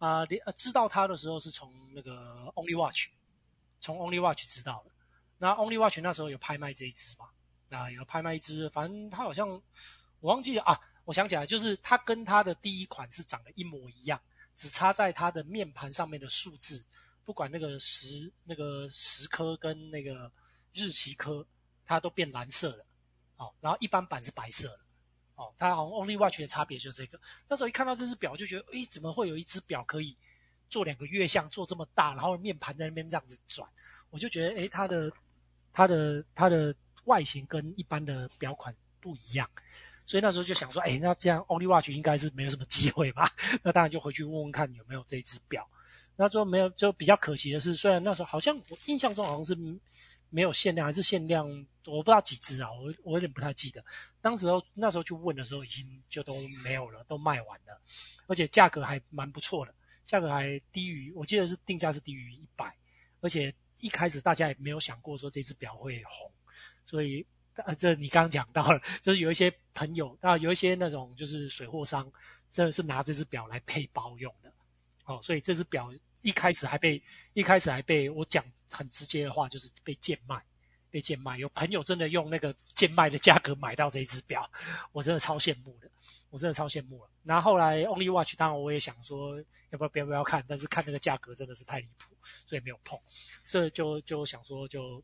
啊、呃，知道它的时候是从那个 Only Watch，从 Only Watch 知道的。那 Only Watch 那时候有拍卖这一只嘛？啊，有拍卖一只，反正它好像我忘记了啊，我想起来，就是它跟它的第一款是长得一模一样，只差在它的面盘上面的数字，不管那个时那个时刻跟那个日期刻。它都变蓝色了，哦，然后一般版是白色的，哦，它好像 Only Watch 的差别就是这个。那时候一看到这只表，就觉得，诶，怎么会有一只表可以做两个月相，做这么大，然后面盘在那边这样子转？我就觉得，诶，它的它的它的外形跟一般的表款不一样，所以那时候就想说，诶，那这样 Only Watch 应该是没有什么机会吧？那当然就回去问问看有没有这只表。那之后没有，就比较可惜的是，虽然那时候好像我印象中好像是。没有限量还是限量？我不知道几只啊，我我有点不太记得。当时候那时候去问的时候，已经就都没有了，都卖完了，而且价格还蛮不错的，价格还低于，我记得是定价是低于一百，而且一开始大家也没有想过说这只表会红，所以呃，这你刚刚讲到了，就是有一些朋友啊，有一些那种就是水货商，真的是拿这只表来配包用的，哦，所以这只表。一开始还被一开始还被我讲很直接的话，就是被贱卖，被贱卖。有朋友真的用那个贱卖的价格买到这一只表，我真的超羡慕的，我真的超羡慕了。然后后来 Only Watch，当然我也想说要不要不要不要看，但是看那个价格真的是太离谱，所以没有碰。所以就就想说就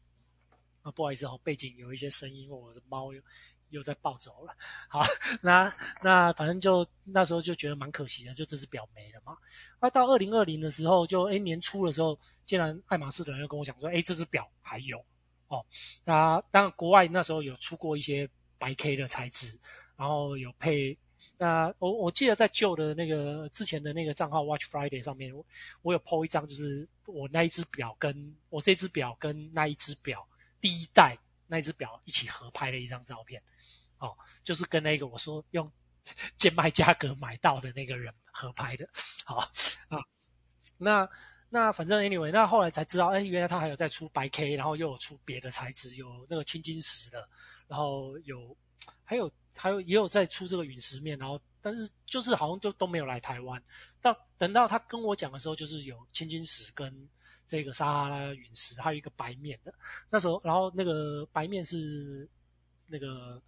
啊不好意思哦，背景有一些声音，我的猫又。又在暴走了，好，那那反正就那时候就觉得蛮可惜的，就这只表没了嘛。那到二零二零的时候，就诶年初的时候，竟然爱马仕的人又跟我讲说，诶这只表还有哦。那当然国外那时候有出过一些白 K 的材质，然后有配。那我我记得在旧的那个之前的那个账号 Watch Friday 上面，我我有 po 一张，就是我那一只表跟我这只表跟那一只表第一代。那只表一起合拍了一张照片，哦，就是跟那个我说用 贱卖价格买到的那个人合拍的，好啊，那那反正 anyway，那后来才知道，哎，原来他还有在出白 K，然后又有出别的材质，有那个青金石的，然后有还有还有也有在出这个陨石面，然后但是就是好像就都没有来台湾，到等到他跟我讲的时候，就是有青金石跟。这个撒哈拉陨石，还有一个白面的。那时候，然后那个白面是那个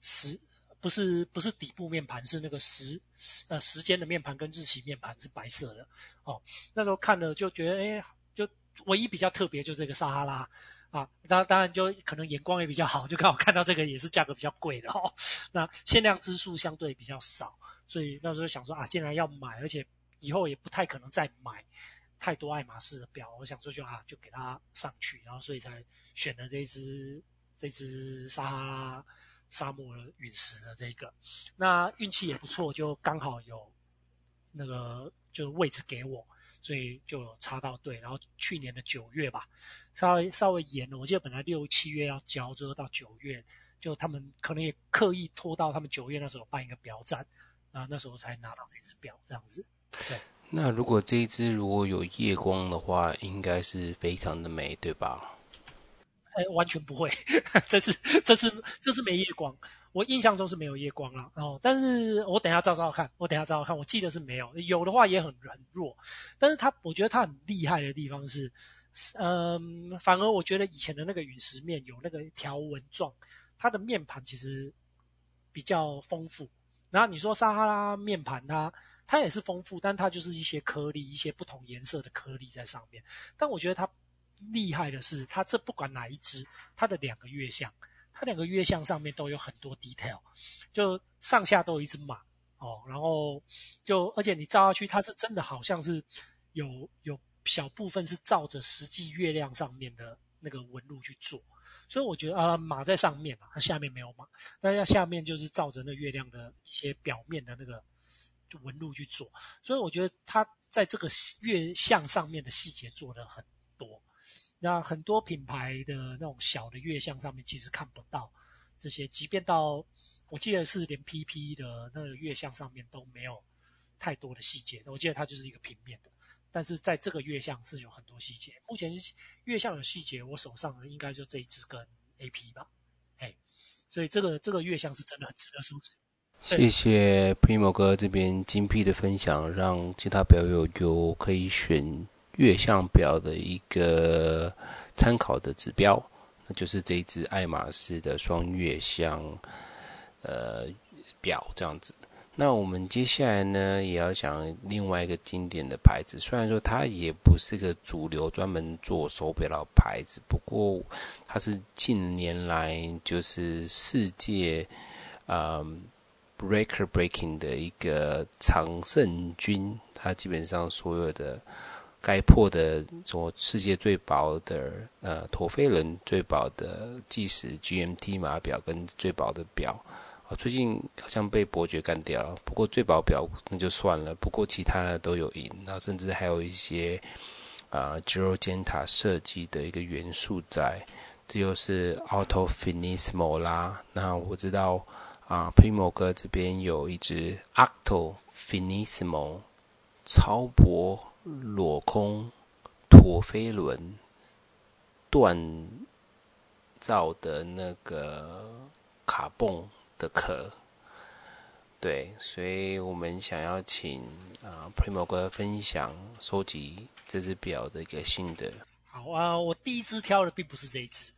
时，不是不是底部面盘，是那个时时呃时间的面盘跟日期面盘是白色的。哦，那时候看了就觉得，哎，就唯一比较特别就这个撒哈拉啊，当当然就可能眼光也比较好，就刚好看到这个也是价格比较贵的哦。那限量支数相对比较少，所以那时候想说啊，既然要买，而且以后也不太可能再买。太多爱马仕的表，我想说就啊，就给它上去，然后所以才选了这只这只撒哈拉沙漠陨石的这个。那运气也不错，就刚好有那个就位置给我，所以就插到队。然后去年的九月吧，稍微稍微延了，我记得本来六七月要交，最后到九月，就他们可能也刻意拖到他们九月那时候办一个表展，然后那时候才拿到这只表这样子，对。那如果这一只如果有夜光的话，应该是非常的美，对吧？哎，完全不会，这次这次这次没夜光，我印象中是没有夜光了哦。但是我等下照照看，我等下照照看，我记得是没有，有的话也很很弱。但是它，我觉得它很厉害的地方是，嗯，反而我觉得以前的那个陨石面有那个条纹状，它的面盘其实比较丰富。然后你说撒哈拉面盘它。它也是丰富，但它就是一些颗粒，一些不同颜色的颗粒在上面。但我觉得它厉害的是，它这不管哪一只，它的两个月相，它两个月相上面都有很多 detail，就上下都有一只马哦。然后就而且你照下去，它是真的好像是有有小部分是照着实际月亮上面的那个纹路去做，所以我觉得啊、呃，马在上面嘛，它下面没有马，那要下面就是照着那月亮的一些表面的那个。纹路去做，所以我觉得它在这个月相上面的细节做得很多。那很多品牌的那种小的月相上面其实看不到这些，即便到我记得是连 PP 的那个月相上面都没有太多的细节。我记得它就是一个平面的，但是在这个月相是有很多细节。目前月相有细节，我手上的应该就这一支跟 AP 吧，哎，所以这个这个月相是真的很值得收藏。谢谢 Primo 哥这边精辟的分享，让其他表友有可以选月相表的一个参考的指标，那就是这一只爱马仕的双月相，呃，表这样子。那我们接下来呢，也要讲另外一个经典的牌子，虽然说它也不是个主流专门做手表的牌子，不过它是近年来就是世界，嗯。Breaker breaking 的一个常胜军，它基本上所有的该破的，说世界最薄的呃陀飞轮最薄的计时 GMT 码表跟最薄的表，啊，最近好像被伯爵干掉了。不过最薄表那就算了，不过其他的都有赢，那甚至还有一些啊 Giorgenta 设计的一个元素在，这就是 Auto Finissimo 啦。那我知道。啊，Primo 哥这边有一只 Alto Finissimo 超薄裸空陀飞轮锻造的那个卡泵的壳，对，所以我们想要请啊 Primo 哥分享收集这只表的一个心得。好啊，我第一只挑的并不是这一只。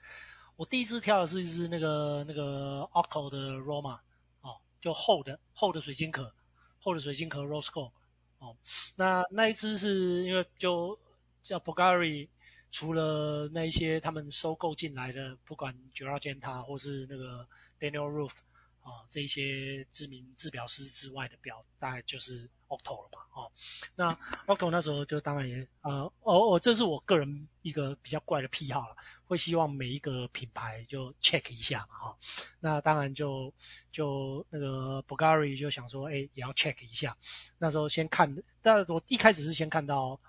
我第一次挑的是一只那个那个 Oco 的 Roma 哦，就厚的厚的水晶壳，厚的水晶壳 Rose Gold 哦。那那一只是因为就叫 Bulgari，除了那一些他们收购进来的，不管 g i r a g e n t a 或是那个 Daniel Roof 啊这些知名制表师之外的表，大概就是 Octo 了嘛。哦，那 Octo 那时候就当然也呃，哦哦，这是我个人一个比较怪的癖好了，会希望每一个品牌就 check 一下嘛，哈、哦。那当然就就那个 Bulgari 就想说，哎，也要 check 一下。那时候先看，但我一开始是先看到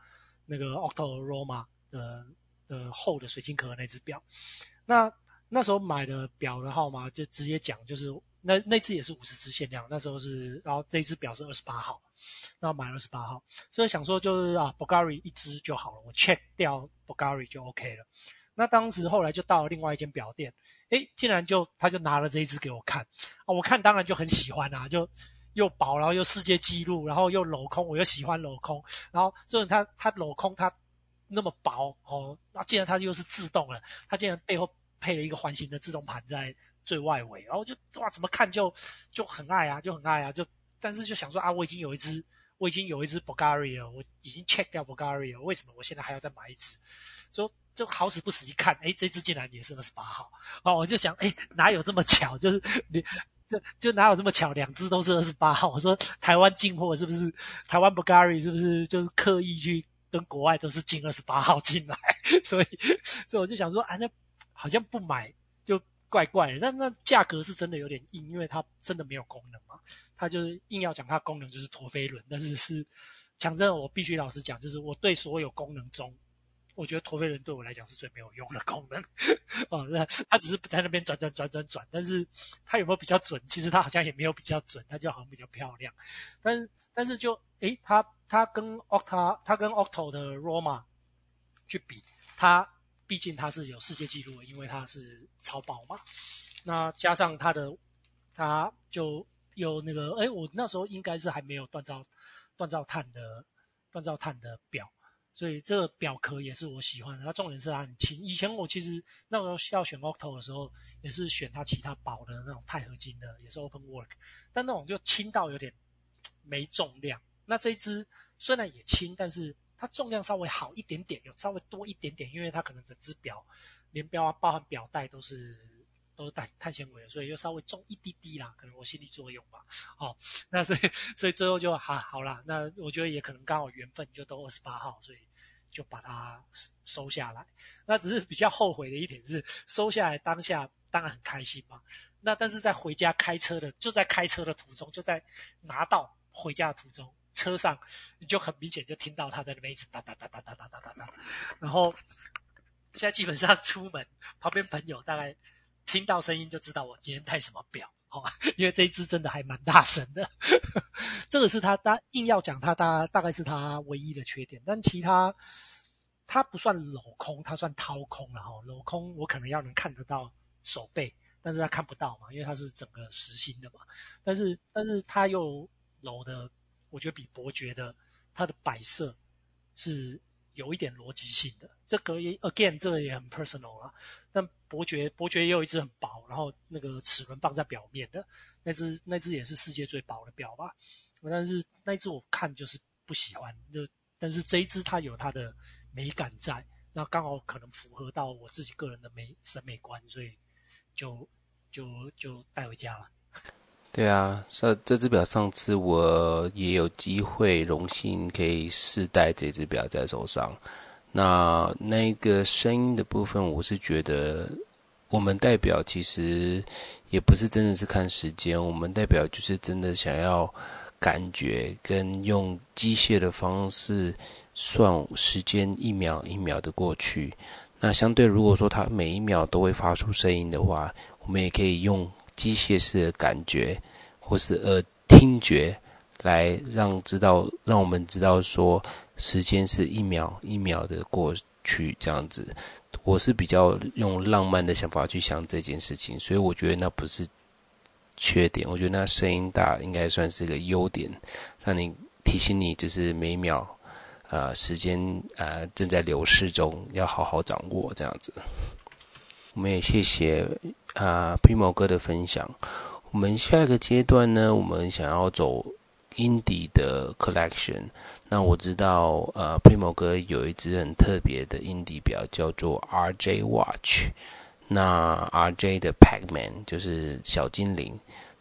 那个 Octo Roma 的的厚的水晶壳那只表。那那时候买的表的号码就直接讲，就是。那那支也是五十支限量，那时候是，然后这一支表是二十八号，然后买二十八号，所以想说就是啊，Bulgari 一支就好了，我 check 掉 Bulgari 就 OK 了。那当时后来就到了另外一间表店，诶，竟然就他就拿了这一支给我看啊，我看当然就很喜欢啊，就又薄，然后又世界纪录，然后又镂空，我又喜欢镂空，然后这种它它镂空它那么薄哦，那既然它又是自动的，它竟然背后配了一个环形的自动盘在。最外围，然后就哇，怎么看就就很爱啊，就很爱啊，就但是就想说啊，我已经有一只，我已经有一只 Bulgari 了，我已经 check 掉 Bulgari 了，为什么我现在还要再买一只？就就好死不死一看，诶，这只竟然也是二十八号，哦，我就想，诶，哪有这么巧？就是你就就哪有这么巧，两只都是二十八号？我说台湾进货是不是？台湾 Bulgari 是不是就是刻意去跟国外都是进二十八号进来？所以所以我就想说，啊，那好像不买。怪怪的，但那价格是真的有点硬，因为它真的没有功能嘛。它就是硬要讲它功能就是陀飞轮，但是是讲真的，我必须老实讲，就是我对所有功能中，我觉得陀飞轮对我来讲是最没有用的功能。哦，那它只是在那边转转转转转，但是它有没有比较准？其实它好像也没有比较准，它就好像比较漂亮。但是但是就诶，它它跟 Octa 它跟 Octo 的 Roma 去比，它。毕竟它是有世界纪录的，因为它是超薄嘛。那加上它的，它就有那个，哎，我那时候应该是还没有锻造锻造碳的锻造碳的表，所以这个表壳也是我喜欢的。它重点是它很轻。以前我其实那时候要选 Octo 的时候，也是选它其他薄的那种钛合金的，也是 Open Work，但那种就轻到有点没重量。那这一支虽然也轻，但是。它重量稍微好一点点，有稍微多一点点，因为它可能整只表连表啊，包含表带都是都是带碳纤维的，所以又稍微重一滴滴啦，可能我心理作用吧。哦，那所以所以最后就哈好啦，那我觉得也可能刚好缘分就都二十八号，所以就把它收下来。那只是比较后悔的一点是，收下来当下当然很开心嘛。那但是在回家开车的，就在开车的途中，就在拿到回家的途中。车上你就很明显就听到他在那边一直哒哒哒哒哒哒哒哒，然后现在基本上出门旁边朋友大概听到声音就知道我今天戴什么表，好吧？因为这一只真的还蛮大声的，这个是他他硬要讲他大大概是他唯一的缺点，但其他他不算镂空，他算掏空了哈。镂空我可能要能看得到手背，但是它看不到嘛，因为它是整个实心的嘛。但是但是它又镂的，我觉得比伯爵的它的摆设是有一点逻辑性的。这个也 again 这个也很 personal 啊。但伯爵伯爵也有一只很薄，然后那个齿轮放在表面的那只那只也是世界最薄的表吧。但是那只我看就是不喜欢，就但是这一只它有它的美感在。那刚好可能符合到我自己个人的美审美观，所以就就就带回家了。对啊，这这只表上次我也有机会荣幸可以试戴这只表在手上。那那个声音的部分，我是觉得我们代表其实也不是真的是看时间，我们代表就是真的想要感觉跟用机械的方式。算时间一秒一秒的过去，那相对如果说它每一秒都会发出声音的话，我们也可以用机械式的感觉或是呃听觉来让知道，让我们知道说时间是一秒一秒的过去这样子。我是比较用浪漫的想法去想这件事情，所以我觉得那不是缺点，我觉得那声音大应该算是个优点，让你提醒你就是每秒。呃，时间呃正在流逝中，要好好掌握这样子。我们也谢谢啊、，Pimo 哥的分享。我们下一个阶段呢，我们想要走 Indie 的 Collection。那我知道呃 Primo 哥有一只很特别的 Indie 表，叫做 RJ Watch。那 RJ 的 Pac-Man 就是小精灵。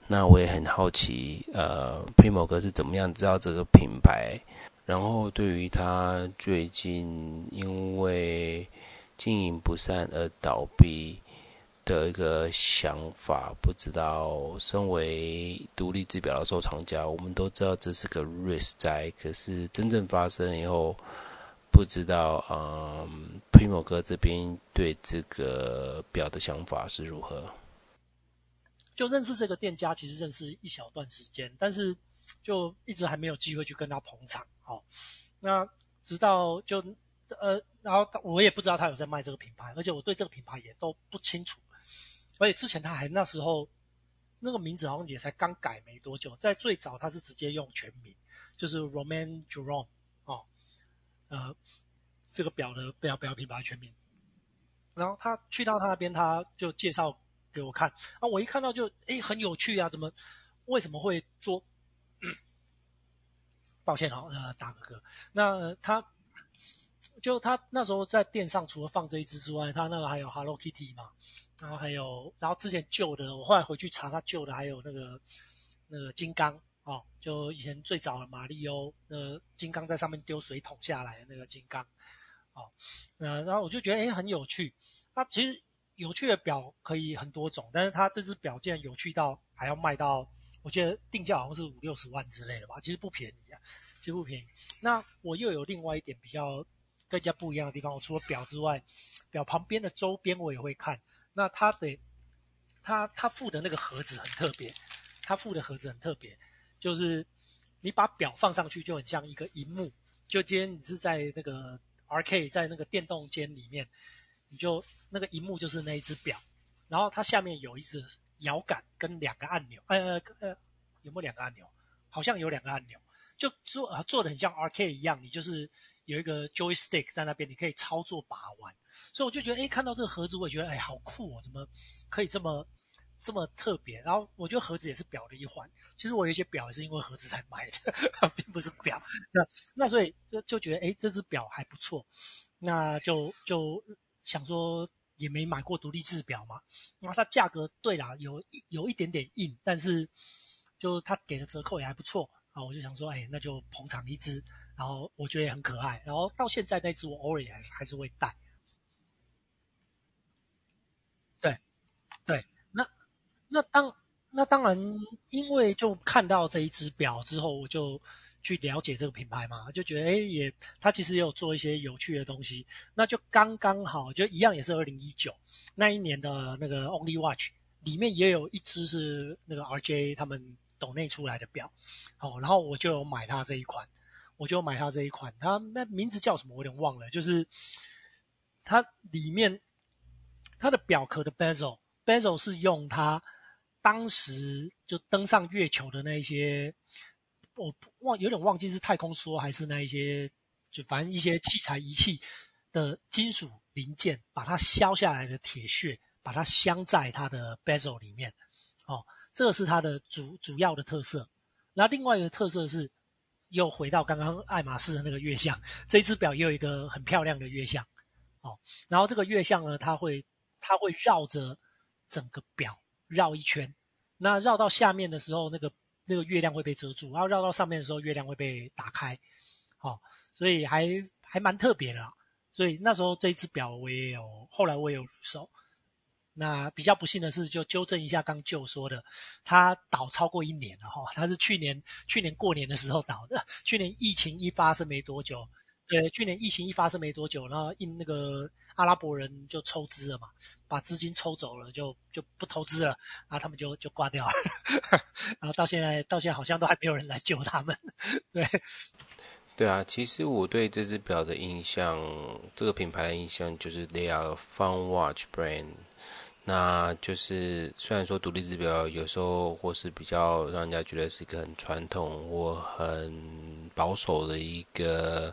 那我也很好奇，呃，Primo 哥是怎么样知道这个品牌？然后，对于他最近因为经营不善而倒闭的一个想法，不知道身为独立制表的收藏家，我们都知道这是个 risk 在，可是真正发生以后，不知道嗯，Primo 哥这边对这个表的想法是如何？就认识这个店家，其实认识一小段时间，但是就一直还没有机会去跟他捧场。好，那直到就呃，然后我也不知道他有在卖这个品牌，而且我对这个品牌也都不清楚。而且之前他还那时候那个名字好像也才刚改没多久，在最早他是直接用全名，就是 Roman Jerome 哦，呃，这个表的表表品牌全名。然后他去到他那边，他就介绍给我看，啊，我一看到就诶很有趣啊，怎么为什么会做？抱歉哦，呃，打个嗝。那、他就他那时候在店上，除了放这一只之外，他那个还有 Hello Kitty 嘛，然后还有，然后之前旧的，我后来回去查，他旧的还有那个那个金刚哦，就以前最早的马里欧，那个金刚在上面丢水桶下来的那个金刚，哦，呃，然后我就觉得诶很有趣。那其实有趣的表可以很多种，但是他这只表竟然有趣到还要卖到。我觉得定价好像是五六十万之类的吧，其实不便宜啊，其实不便宜。那我又有另外一点比较更加不一样的地方，我除了表之外，表旁边的周边我也会看。那它的，它它附的那个盒子很特别，它附的盒子很特别，就是你把表放上去就很像一个荧幕，就今天你是在那个 R.K. 在那个电动间里面，你就那个荧幕就是那一只表，然后它下面有一只。摇杆跟两个按钮，呃呃呃，有没有两个按钮？好像有两个按钮，就做啊做的很像 R.K. 一样，你就是有一个 joystick 在那边，你可以操作把玩。所以我就觉得，哎，看到这个盒子，我也觉得，哎，好酷哦，怎么可以这么这么特别？然后我觉得盒子也是表的一环。其实我有一些表也是因为盒子才买的，并不是表。那那所以就就觉得，哎，这只表还不错，那就就想说。也没买过独立制表嘛，然后它价格对啦，有有一点点硬，但是就他给的折扣也还不错啊，我就想说，哎，那就捧场一只，然后我觉得也很可爱，然后到现在那只我偶尔也还是还是会戴。对，对，那那当那当然，因为就看到这一只表之后，我就。去了解这个品牌嘛，就觉得诶也他其实也有做一些有趣的东西，那就刚刚好，就一样也是二零一九那一年的那个 Only Watch 里面也有一只是那个 RJ 他们抖内出来的表，哦，然后我就买它这一款，我就买它这一款，它那名字叫什么我有点忘了，就是它里面它的表壳的 bezel。bezel 是用它当时就登上月球的那一些，我忘有点忘记是太空梭还是那一些，就反正一些器材仪器的金属零件，把它削下来的铁屑，把它镶在它的 bezel 里面。哦，这个是它的主主要的特色。那另外一个特色是，又回到刚刚爱马仕的那个月相，这一只表也有一个很漂亮的月相。哦，然后这个月相呢，它会它会绕着整个表绕一圈。那绕到下面的时候，那个那个月亮会被遮住；然后绕到上面的时候，月亮会被打开。哦，所以还还蛮特别的啊。所以那时候这一只表我也有，后来我也有入手。那比较不幸的是，就纠正一下刚就说的，它倒超过一年了哈，它是去年去年过年的时候倒的，去年疫情一发生没多久，对，去年疫情一发生没多久，然后印那个阿拉伯人就抽资了嘛，把资金抽走了，就就不投资了，然后他们就就挂掉了，然后到现在到现在好像都还没有人来救他们，对，对啊，其实我对这只表的印象，这个品牌的印象就是 They are a fun watch brand。那就是虽然说独立制表有时候或是比较让人家觉得是一个很传统或很保守的一个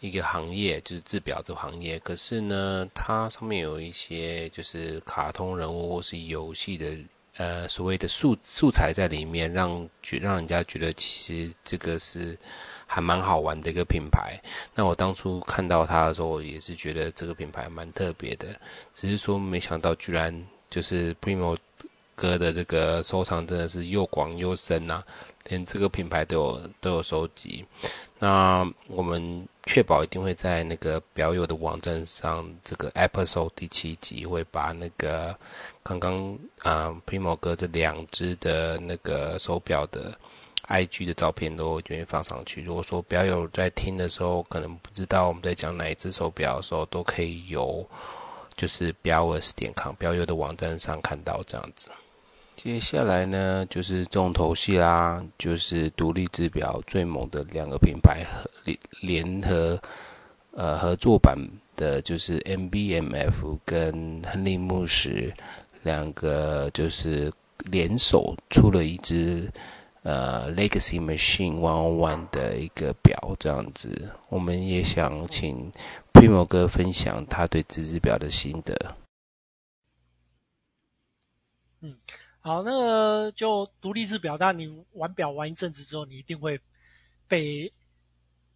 一个行业，就是制表这个行业，可是呢，它上面有一些就是卡通人物或是游戏的呃所谓的素素材在里面，让觉让人家觉得其实这个是。还蛮好玩的一个品牌。那我当初看到它的时候，也是觉得这个品牌蛮特别的。只是说没想到，居然就是 Primo 哥的这个收藏真的是又广又深呐，连这个品牌都有都有收集。那我们确保一定会在那个表友的网站上，这个 Episode 第七集会把那个刚刚啊 Primo 哥这两只的那个手表的。IG 的照片都愿意放上去。如果说表友在听的时候，可能不知道我们在讲哪一只手表的时候，都可以有就是表尔点 com 表友的网站上看到这样子。接下来呢，就是重头戏啦，就是独立制表最猛的两个品牌合联合呃合作版的，就是 MBMF 跟亨利慕时两个，就是联手出了一支。呃，Legacy Machine One One 的一个表这样子，我们也想请 Primo 哥分享他对这只表的心得。嗯，好，那就独立制表，但你玩表玩一阵子之后，你一定会被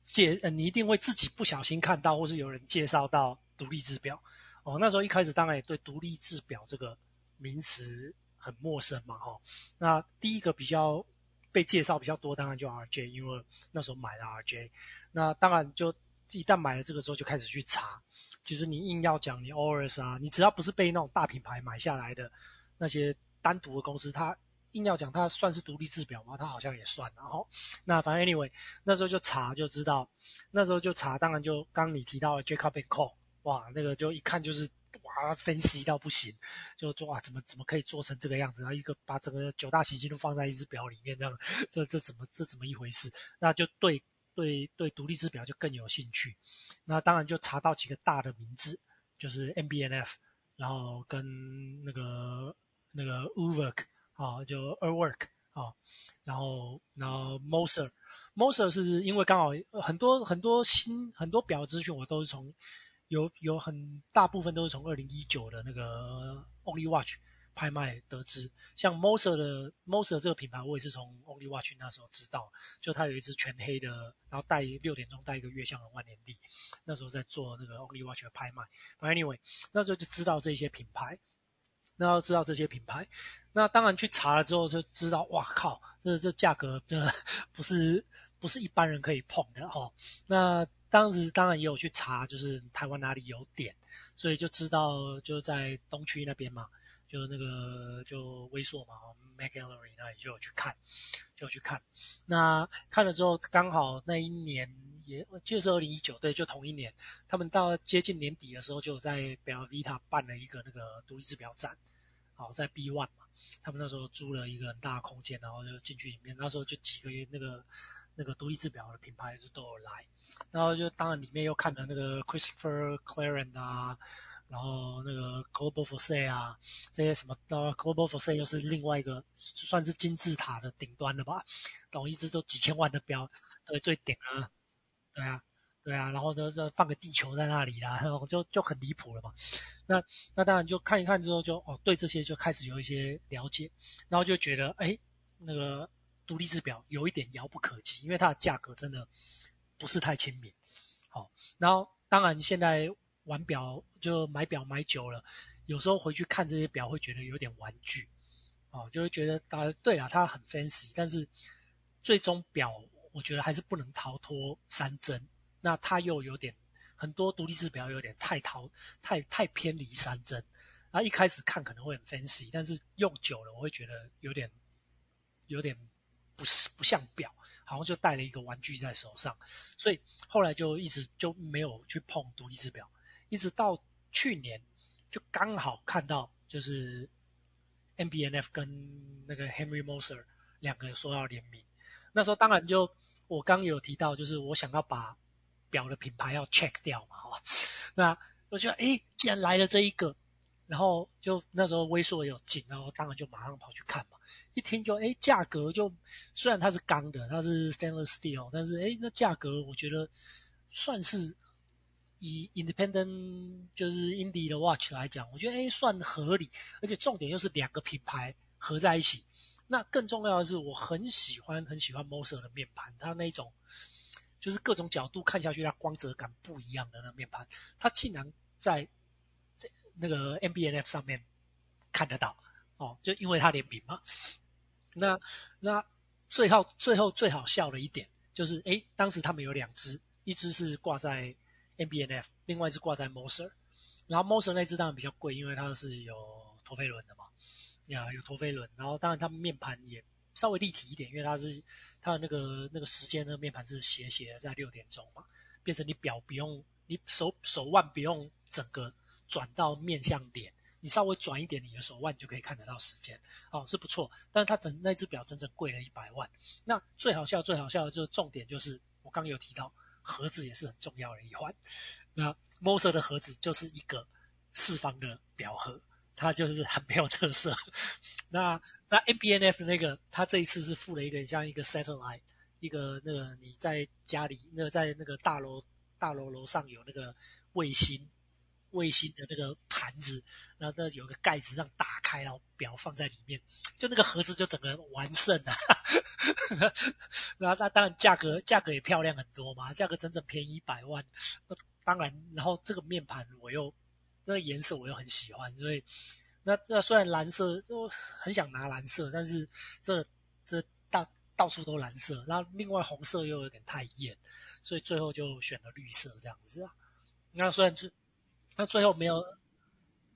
介，呃，你一定会自己不小心看到，或是有人介绍到独立制表。哦，那时候一开始当然也对独立制表这个名词很陌生嘛，哈、哦。那第一个比较。被介绍比较多，当然就 RJ，因为那时候买了 RJ，那当然就一旦买了这个之后就开始去查。其实你硬要讲你 Oris 啊，你只要不是被那种大品牌买下来的那些单独的公司，它硬要讲它算是独立制表吗？它好像也算。然后那反正 anyway，那时候就查就知道，那时候就查，当然就刚你提到的 Jacob & Co，哇，那个就一看就是。哇，分析到不行，就说哇，怎么怎么可以做成这个样子？然后一个把整个九大行星都放在一只表里面，这样，这这怎么这怎么一回事？那就对对对，独立制表就更有兴趣。那当然就查到几个大的名字，就是 MBNF，然后跟那个那个 Urwerk 啊，就 Urwerk 啊，然后然后 Moser，Moser 是因为刚好很多很多新很多表资讯我都是从。有有很大部分都是从二零一九的那个 Only Watch 拍卖得知，像 Moser 的 Moser 这个品牌，我也是从 Only Watch 那时候知道，就它有一只全黑的，然后戴六点钟戴一个月相的万年历，那时候在做那个 Only Watch 的拍卖。But anyway，那时候就知道这些品牌，那要知道这些品牌，那当然去查了之后就知道，哇靠，这这价格这 不是不是一般人可以碰的哦。那当时当然也有去查，就是台湾哪里有点，所以就知道就在东区那边嘛，就那个就微硕嘛，Mac Gallery 那里就有去看，就有去看。那看了之后，刚好那一年也就是二零一九，对，就同一年，他们到接近年底的时候，就在 Bell Vita 办了一个那个独立制表展。好，在 B One 嘛，他们那时候租了一个很大的空间，然后就进去里面，那时候就几个那个那个独立制表的品牌就都有来，然后就当然里面又看了那个 Christopher Claren 啊。然后那个 Global Forsey 啊，这些什么的 Global Forsey 又是另外一个算是金字塔的顶端了吧？懂一直都几千万的表，对，最顶啊，对啊，对啊，然后就就放个地球在那里啦，然后就就很离谱了嘛。那那当然就看一看之后就哦，对这些就开始有一些了解，然后就觉得哎，那个独立制表有一点遥不可及，因为它的价格真的不是太亲民。好、哦，然后当然现在。玩表就买表买久了，有时候回去看这些表会觉得有点玩具，哦，就会觉得啊，对啊，它很 fancy，但是最终表我觉得还是不能逃脱三针。那它又有点很多独立制表有点太逃太太偏离三针，啊，一开始看可能会很 fancy，但是用久了我会觉得有点有点不是不像表。好像就带了一个玩具在手上，所以后来就一直就没有去碰独立制表。一直到去年，就刚好看到，就是 M B N F 跟那个 Henry Moser 两个说要联名。那时候当然就我刚有提到，就是我想要把表的品牌要 check 掉嘛，哈。那我觉得，诶，既然来了这一个，然后就那时候微缩有紧，然后当然就马上跑去看嘛。一听就，诶，价格就虽然它是钢的，它是 stainless steel，但是诶，那价格我觉得算是。以 independent 就是 indie 的 watch 来讲，我觉得诶算合理，而且重点又是两个品牌合在一起。那更重要的是，我很喜欢很喜欢 Moser 的面盘，它那种就是各种角度看下去，它光泽感不一样的那面盘，它竟然在那个 MBNF 上面看得到哦，就因为它联名嘛。那那最后最后最好笑的一点就是，诶当时他们有两只，一只是挂在。MBNF，另外一只挂在 Moser，然后 Moser 那只当然比较贵，因为它是有陀飞轮的嘛，呀，有陀飞轮，然后当然它面盘也稍微立体一点，因为它是它的那个那个时间那个面盘是斜斜的，在六点钟嘛，变成你表不用你手手腕不用整个转到面向点，你稍微转一点你的手腕就可以看得到时间，哦，是不错，但是它整那只表整整贵了一百万。那最好笑最好笑的就是重点就是我刚刚有提到。盒子也是很重要的一环。那 Moser 的盒子就是一个四方的表盒，它就是很没有特色。那那 MBNF 那个，它这一次是附了一个像一个 satellite，一个那个你在家里那在那个大楼大楼楼上有那个卫星。卫星的那个盘子，然后那有个盖子让打开，然后表放在里面，就那个盒子就整个完胜了。然后那当然价格价格也漂亮很多嘛，价格整整便宜一百万。那当然，然后这个面盘我又那个颜色我又很喜欢，所以那那虽然蓝色就很想拿蓝色，但是这这到到处都蓝色，然后另外红色又有点太艳，所以最后就选了绿色这样子啊。那虽然最。那最后没有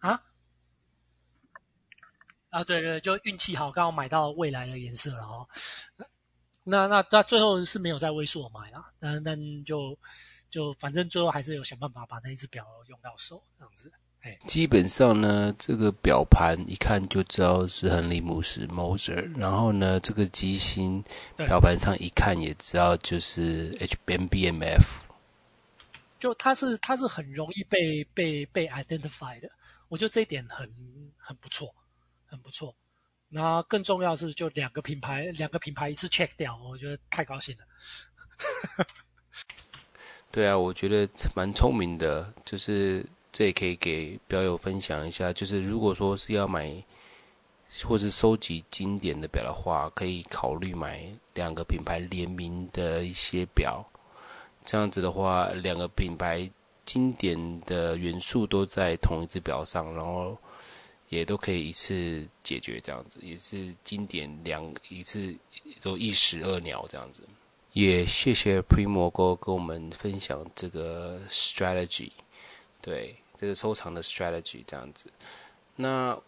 啊啊，对对，就运气好，刚好买到未来的颜色了哦。那那那最后是没有在威硕买啦，那那就就反正最后还是有想办法把那一只表用到手这样子。哎，基本上呢，这个表盘一看就知道是亨利姆斯 Moser，然后呢，这个机芯表盘上一看也知道就是 MB&F。就它是它是很容易被被被 identify 的，我觉得这一点很很不错，很不错。那更重要的是，就两个品牌两个品牌一次 check 掉，我觉得太高兴了。对啊，我觉得蛮聪明的，就是这也可以给表友分享一下，就是如果说是要买或是收集经典的表的话，可以考虑买两个品牌联名的一些表。这样子的话，两个品牌经典的元素都在同一只表上，然后也都可以一次解决。这样子也是经典两一次都一石二鸟这样子。也谢谢 Primo 哥跟我们分享这个 strategy，对这个收藏的 strategy 这样子。那。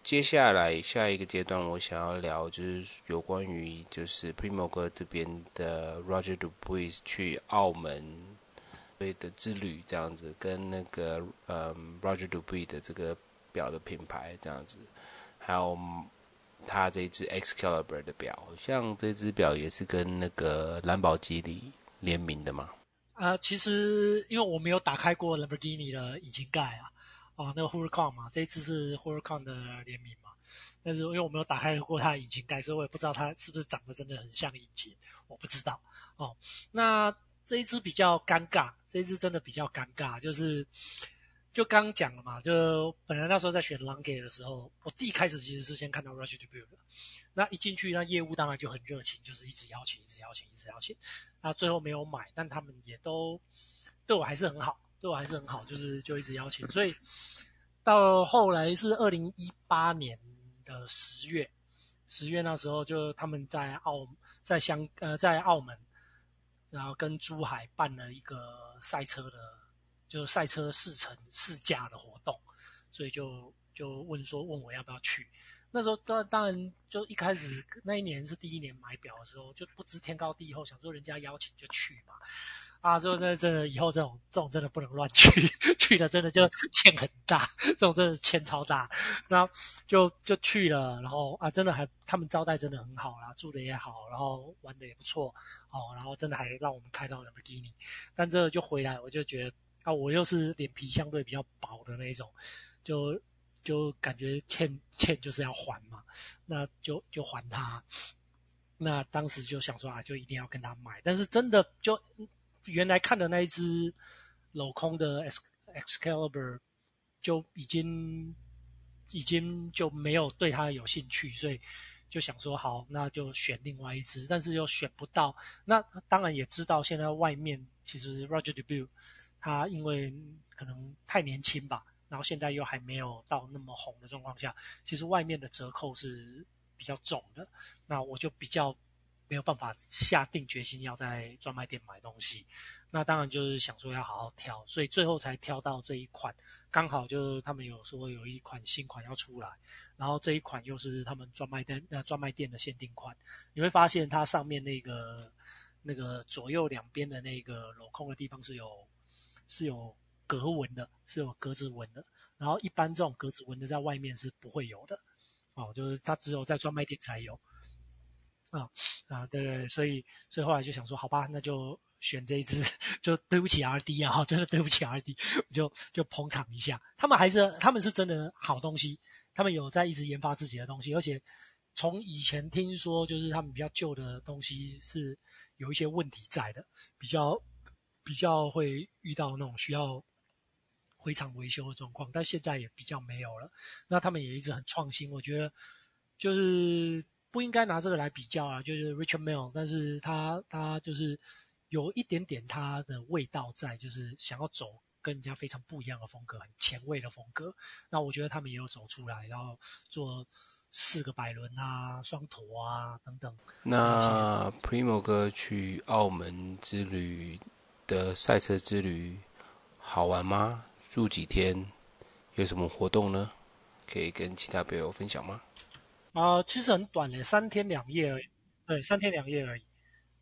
接下来下一个阶段，我想要聊就是有关于就是 Primo 哥这边的 Roger Dubuis 去澳门的之旅这样子，跟那个嗯 Roger Dubuis 的这个表的品牌这样子，还有他这支 Excalibur 的表，像这支表也是跟那个兰博基尼联名的嘛？啊、呃，其实因为我没有打开过兰博基尼的引擎盖啊，哦，那个 Huracan 嘛，这一次是 Huracan 的联名嘛，但是因为我没有打开过它的引擎盖，所以我也不知道它是不是长得真的很像引擎，我不知道哦。那这一只比较尴尬，这一只真的比较尴尬，就是。就刚讲了嘛，就本来那时候在选 Langlet 的时候，我第一开始其实是先看到 Roger Dubuis 的，那一进去，那业务当然就很热情，就是一直邀请，一直邀请，一直邀请。那最后没有买，但他们也都对我还是很好，对我还是很好，就是就一直邀请。所以到后来是二零一八年的十月，十月那时候就他们在澳在香呃在澳门，然后跟珠海办了一个赛车的。就赛车试乘试驾的活动，所以就就问说问我要不要去。那时候当当然就一开始那一年是第一年买表的时候，就不知天高地厚，想说人家邀请就去嘛。啊，之后真的真的以后这种这种真的不能乱去，去了真的就 欠很大，这种真的欠超大。然后就就去了，然后啊真的还他们招待真的很好啦，住的也好，然后玩的也不错哦，然后真的还让我们开到兰博基尼。但这就回来我就觉得。啊，我又是脸皮相对比较薄的那一种，就就感觉欠欠就是要还嘛，那就就还他。那当时就想说啊，就一定要跟他买。但是真的就原来看的那一只镂空的 Excalibur 就已经已经就没有对他有兴趣，所以就想说好，那就选另外一只，但是又选不到。那当然也知道现在外面其实 Roger Dubuis 他因为可能太年轻吧，然后现在又还没有到那么红的状况下，其实外面的折扣是比较重的。那我就比较没有办法下定决心要在专卖店买东西。那当然就是想说要好好挑，所以最后才挑到这一款。刚好就他们有说有一款新款要出来，然后这一款又是他们专卖店那专卖店的限定款。你会发现它上面那个那个左右两边的那个镂空的地方是有。是有格纹的，是有格子纹的。然后一般这种格子纹的在外面是不会有的，哦，就是它只有在专卖店才有。啊啊，对对，所以所以后来就想说，好吧，那就选这一支，就对不起 RD 啊，真的对不起 RD，就就捧场一下。他们还是他们是真的好东西，他们有在一直研发自己的东西，而且从以前听说，就是他们比较旧的东西是有一些问题在的，比较。比较会遇到那种需要回厂维修的状况，但现在也比较没有了。那他们也一直很创新，我觉得就是不应该拿这个来比较啊。就是 Richard Mille，但是他他就是有一点点他的味道在，就是想要走跟人家非常不一样的风格，很前卫的风格。那我觉得他们也有走出来，然后做四个百轮啊、双驼啊等等。那 Primo 哥去澳门之旅的赛车之旅好玩吗？住几天？有什么活动呢？可以跟其他朋友分享吗？啊、其实很短嘞，三天两夜而已。对，三天两夜而已。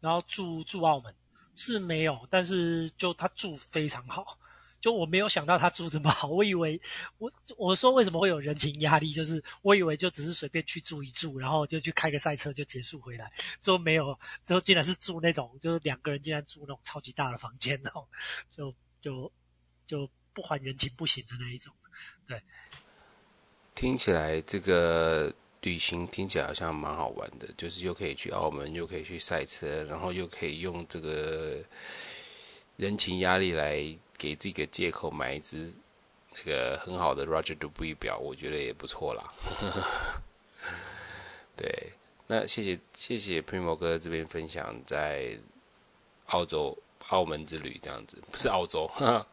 然后住住澳门是没有，但是就他住非常好。就我没有想到他住这么好，我以为我我说为什么会有人情压力，就是我以为就只是随便去住一住，然后就去开个赛车就结束回来，之后没有，之后竟然是住那种就是两个人竟然住那种超级大的房间，然后就就就不还人情不行的那一种，对。听起来这个旅行听起来好像蛮好玩的，就是又可以去澳门，又可以去赛车，然后又可以用这个人情压力来。给这个借口买一只那个很好的 Roger Dubuis 表，我觉得也不错啦。对，那谢谢谢谢 Primo 哥这边分享在澳洲澳门之旅这样子，不是澳洲。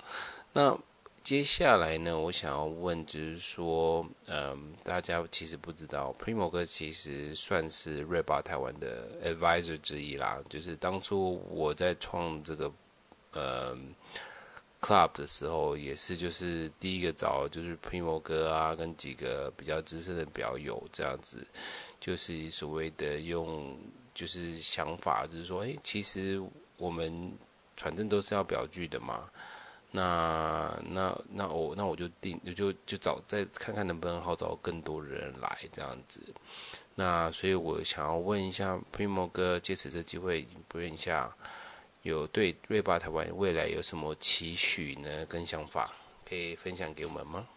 那接下来呢，我想要问就是说，嗯，大家其实不知道，Primo 哥其实算是 Red Bar 台湾的 advisor 之一啦。就是当初我在创这个，嗯。Club 的时候也是，就是第一个找就是 Primo 哥啊，跟几个比较资深的表友这样子，就是所谓的用就是想法，就是说，哎，其实我们反正都是要表具的嘛，那那那我那我就定就就找再看看能不能号召更多人来这样子。那所以我想要问一下 Primo 哥，借此这机会问一下，有对 Red Bar 台湾未来有什么期许呢？跟想法可以分享给我们吗？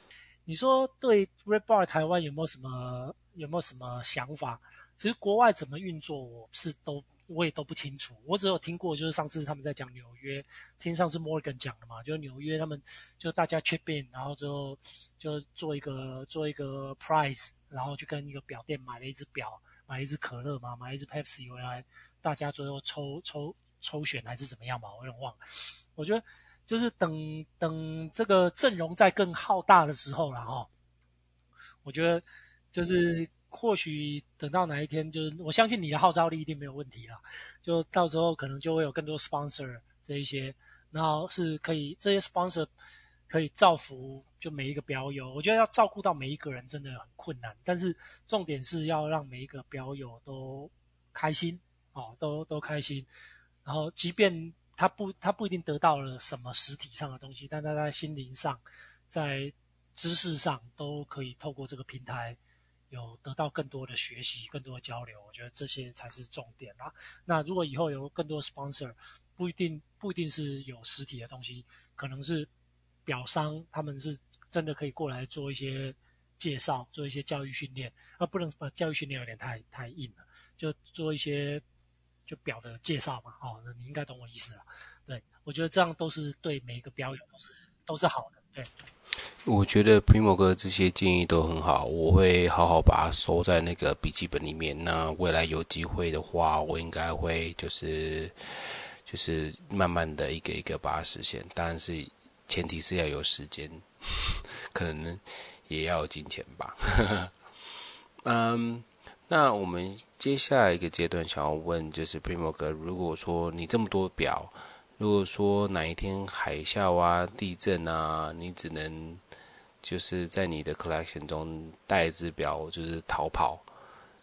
你说对 Red Bar 台湾有没有什么有没有什么想法？其实国外怎么运作，我是都。我也都不清楚，我只有听过，就是上次他们在讲纽约，听上次 Morgan 讲的嘛，就是纽约他们就大家 chip in，然后就就做一个做一个 price，然后就跟一个表店买了一只表，买了一只可乐嘛，买了一只 Pepsi 回来，大家最后抽抽抽选还是怎么样吧，我有点忘了。我觉得就是等等这个阵容在更浩大的时候了哈，我觉得就是。或许等到哪一天，就是我相信你的号召力一定没有问题了。就到时候可能就会有更多 sponsor 这一些，然后是可以这些 sponsor 可以造福就每一个表友。我觉得要照顾到每一个人真的很困难，但是重点是要让每一个表友都开心哦，都都开心。然后即便他不他不一定得到了什么实体上的东西，但他在心灵上，在知识上都可以透过这个平台。有得到更多的学习，更多的交流，我觉得这些才是重点啊。那如果以后有更多 sponsor，不一定不一定是有实体的东西，可能是表商，他们是真的可以过来做一些介绍，做一些教育训练。啊，不能把教育训练有点太太硬了，就做一些就表的介绍嘛。哦，那你应该懂我意思了。对，我觉得这样都是对每一个表友都是都是好的。对。我觉得 Primo 哥这些建议都很好，我会好好把它收在那个笔记本里面。那未来有机会的话，我应该会就是就是慢慢的一个一个把它实现。当然是前提是要有时间，可能也要有金钱吧。嗯，那我们接下来一个阶段想要问就是 Primo 哥，如果说你这么多表。如果说哪一天海啸啊、地震啊，你只能就是在你的 collection 中带一只表，就是逃跑。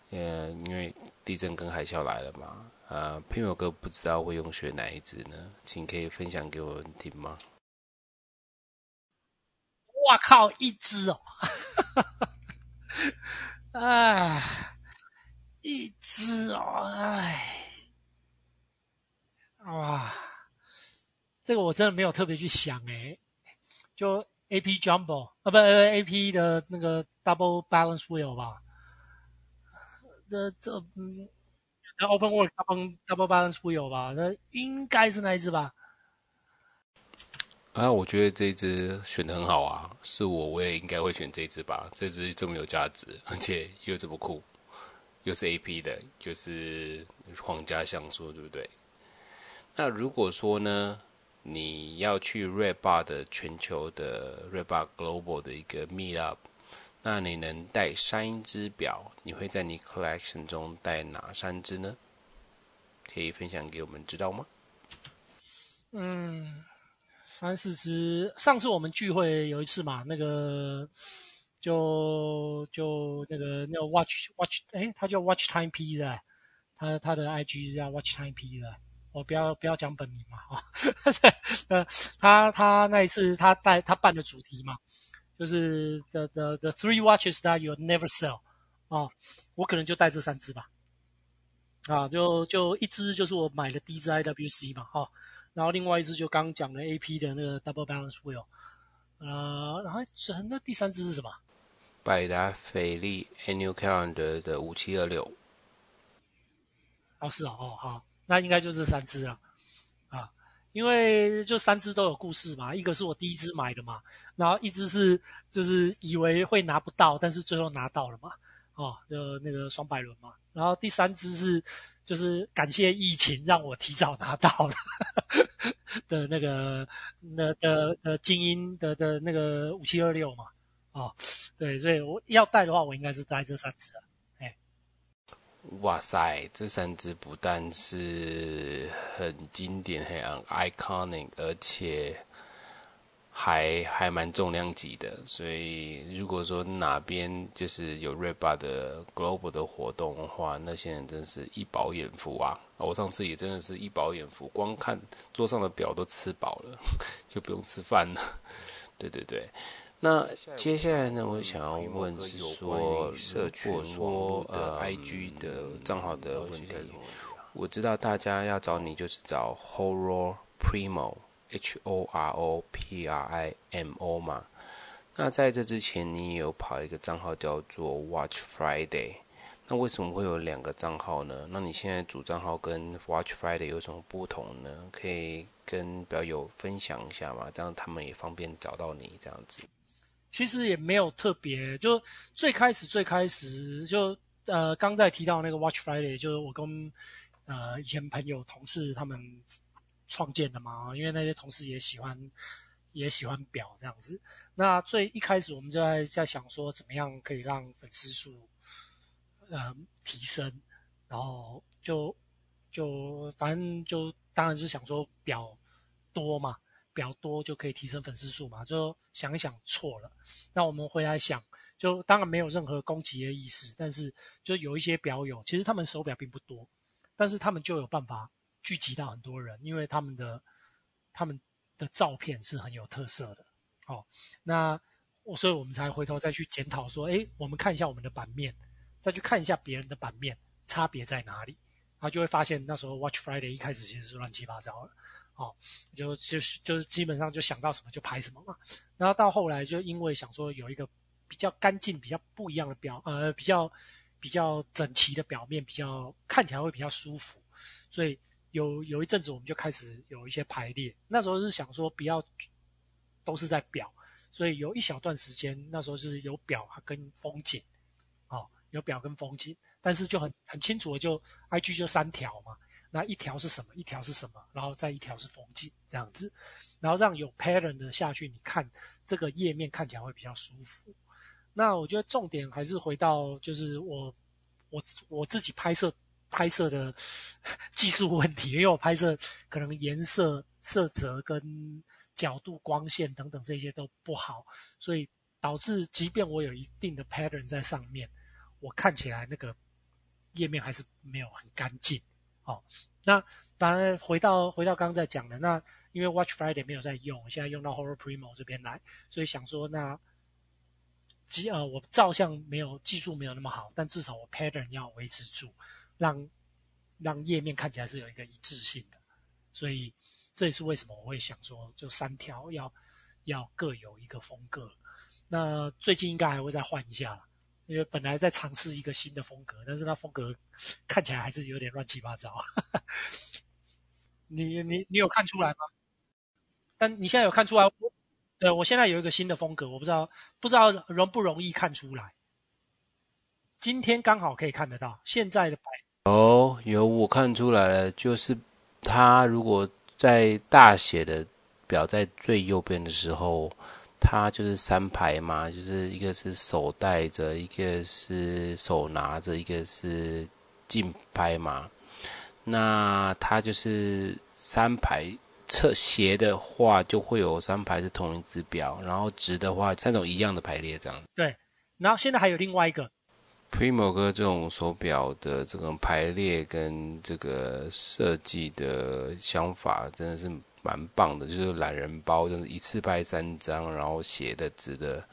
呃，因为地震跟海啸来了嘛。呃，Primo 哥不知道会用选哪一只呢？请可以分享给我们听吗？哇靠，一只哦！哎，一只哦！哎，哇！这个我真的没有特别去想诶，就 AP Jumbo 啊，不，AP 的那个 Double Balance Wheel 吧，这这嗯，Open Work Double Double Balance Wheel 吧，那应该是那一只吧？啊，我觉得这一只选的很好啊，是我我也应该会选这一只吧，这只这么有价值，而且又这么酷，又是 AP 的，就是皇家橡树，对不对？那如果说呢？你要去 Red Bar 的全球的 Red Bar Global 的一个 Meet Up，那你能带三只表？你会在你 Collection 中带哪三只呢？可以分享给我们知道吗？嗯，三四只。上次我们聚会有一次嘛，那个就就那个那个 Watch Watch，诶，他叫 Watch Time P 的，他他的 IG 叫 Watch Time P 的。我不要不要讲本名嘛，哦，呃，他他那一次他带他办的主题嘛，就是 the the the three watches that you'll never sell，啊，我可能就带这三只吧，啊，就就一只就是我买的第一只 IWC 嘛，哈，然后另外一只就刚讲的 AP 的那个 double balance wheel，呃，然后那第三只是什么？百达翡丽 Annual Calendar 的五七二六，哦，是哦，哦，好。那应该就这三只了，啊，因为就三只都有故事嘛。一个是我第一只买的嘛，然后一只是就是以为会拿不到，但是最后拿到了嘛，哦，就那个双百伦嘛。然后第三只是就是感谢疫情让我提早拿到了 的那个那的的精英的的那个五七二六嘛，哦，对，所以我要带的话，我应该是带这三只啊。哇塞，这三只不但是很经典、很 iconic，而且还还蛮重量级的，所以如果说哪边就是有 r e b a 的 Global 的活动的话，那些人真是一饱眼福啊！我上次也真的是一饱眼福，光看桌上的表都吃饱了，就不用吃饭了。对 对对，那接下来呢，我想要问是说，社群说呃 IG 的账号的问题，我知道大家要找你就是找 Horo Primo。H O R O P R I M O 嘛，那在这之前你也有跑一个账号叫做 Watch Friday，那为什么会有两个账号呢？那你现在主账号跟 Watch Friday 有什么不同呢？可以跟表友分享一下吗？这样他们也方便找到你这样子。其实也没有特别，就最开始最开始就呃刚在提到那个 Watch Friday，就是我跟呃以前朋友同事他们。创建的嘛，因为那些同事也喜欢，也喜欢表这样子。那最一开始我们就在在想说，怎么样可以让粉丝数，呃，提升。然后就就反正就当然是想说表多嘛，表多就可以提升粉丝数嘛。就想一想错了。那我们回来想，就当然没有任何攻击的意思，但是就有一些表友，其实他们手表并不多，但是他们就有办法。聚集到很多人，因为他们的他们的照片是很有特色的，哦，那我所以我们才回头再去检讨说，诶，我们看一下我们的版面，再去看一下别人的版面，差别在哪里？然后就会发现那时候 Watch Friday 一开始其实是乱七八糟的，哦，就就是就是基本上就想到什么就拍什么嘛，然后到后来就因为想说有一个比较干净、比较不一样的表，呃，比较比较整齐的表面，比较看起来会比较舒服，所以。有有一阵子，我们就开始有一些排列。那时候是想说，不要都是在表，所以有一小段时间，那时候是有表跟风景，哦，有表跟风景，但是就很很清楚的，就 IG 就三条嘛，那一条是什么，一条是什么，然后再一条是风景这样子，然后让有 pattern 的下去，你看这个页面看起来会比较舒服。那我觉得重点还是回到就是我我我自己拍摄。拍摄的 技术问题，因为我拍摄可能颜色、色泽跟角度、光线等等这些都不好，所以导致即便我有一定的 pattern 在上面，我看起来那个页面还是没有很干净。哦，那当然回到回到刚刚在讲的，那因为 Watch Friday 没有在用，现在用到 Horror Primo 这边来，所以想说那即呃我照相没有技术没有那么好，但至少我 pattern 要维持住。让让页面看起来是有一个一致性的，所以这也是为什么我会想说，就三条要要各有一个风格。那最近应该还会再换一下了，因为本来在尝试一个新的风格，但是那风格看起来还是有点乱七八糟。你你你有看出来吗？但你现在有看出来？对，我现在有一个新的风格，我不知道不知道容不容易看出来。今天刚好可以看得到现在的白哦，有我看出来了，就是它如果在大写的表在最右边的时候，它就是三排嘛，就是一个是手戴着，一个是手拿着，一个是竞拍嘛。那它就是三排侧斜的话，就会有三排是同一只表，然后直的话三种一样的排列这样。对，然后现在还有另外一个。Primo 哥这种手表的这种排列跟这个设计的想法真的是蛮棒的，就是懒人包，就是一次拍三张，然后写的、值的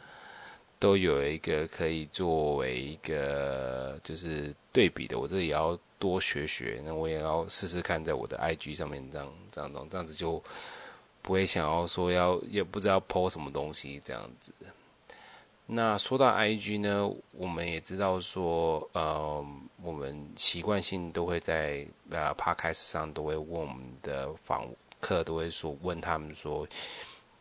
都有一个可以作为一个就是对比的。我这也要多学学，那我也要试试看，在我的 IG 上面这样这样弄，这样子就不会想要说要也不知道 po 什么东西这样子。那说到 IG 呢，我们也知道说，呃，我们习惯性都会在呃 Podcast 上都会问我们的访客，都会说问他们说，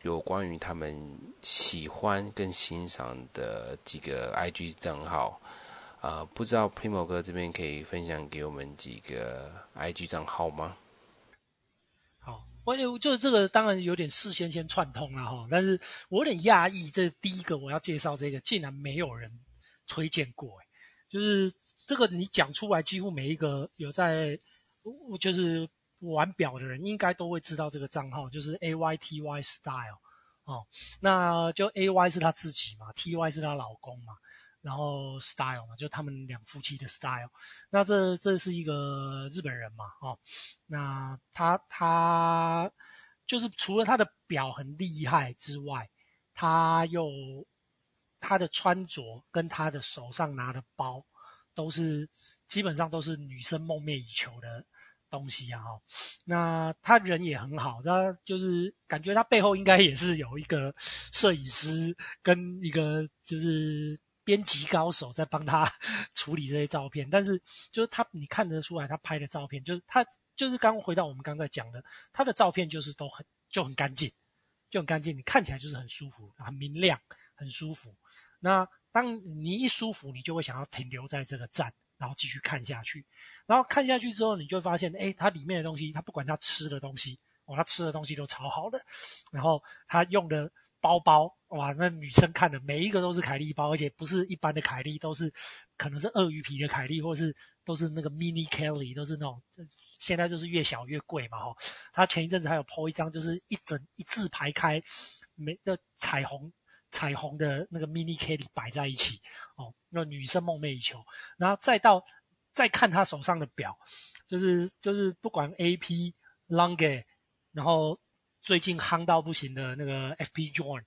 有关于他们喜欢跟欣赏的几个 IG 账号，啊、不知道 Primo 哥这边可以分享给我们几个 IG 账号吗？我就是这个当然有点事先先串通了哈，但是我有点讶异，这第一个我要介绍这个竟然没有人推荐过，就是这个你讲出来，几乎每一个有在就是玩表的人应该都会知道这个账号，就是 A Y T Y Style 哦，那就 A Y 是他自己嘛，T Y 是他老公嘛，然后 Style 嘛，就他们两夫妻的 Style。那这这是一个日本人嘛，哦，那他他就是除了他的表很厉害之外，他又他的穿着跟他的手上拿的包都是基本上都是女生梦寐以求的。东西啊，哈，那他人也很好，他就是感觉他背后应该也是有一个摄影师跟一个就是编辑高手在帮他处理这些照片，但是就是他你看得出来他拍的照片，就是他就是刚回到我们刚才讲的，他的照片就是都很就很干净，就很干净，你看起来就是很舒服，很明亮，很舒服。那当你一舒服，你就会想要停留在这个站。然后继续看下去，然后看下去之后，你就会发现，诶，它里面的东西，它不管它吃的东西，哇，它吃的东西都超好的。然后它用的包包，哇，那女生看的每一个都是凯利包，而且不是一般的凯利，都是可能是鳄鱼皮的凯利，或是都是那个 mini Kelly，都是那种现在就是越小越贵嘛，哈。他前一阵子还有 po 一张，就是一整一字排开，每个彩虹。彩虹的那个 mini Kelly 摆在一起，哦，那女生梦寐以求，然后再到再看她手上的表，就是就是不管 AP Longe，然后最近夯到不行的那个 FP John，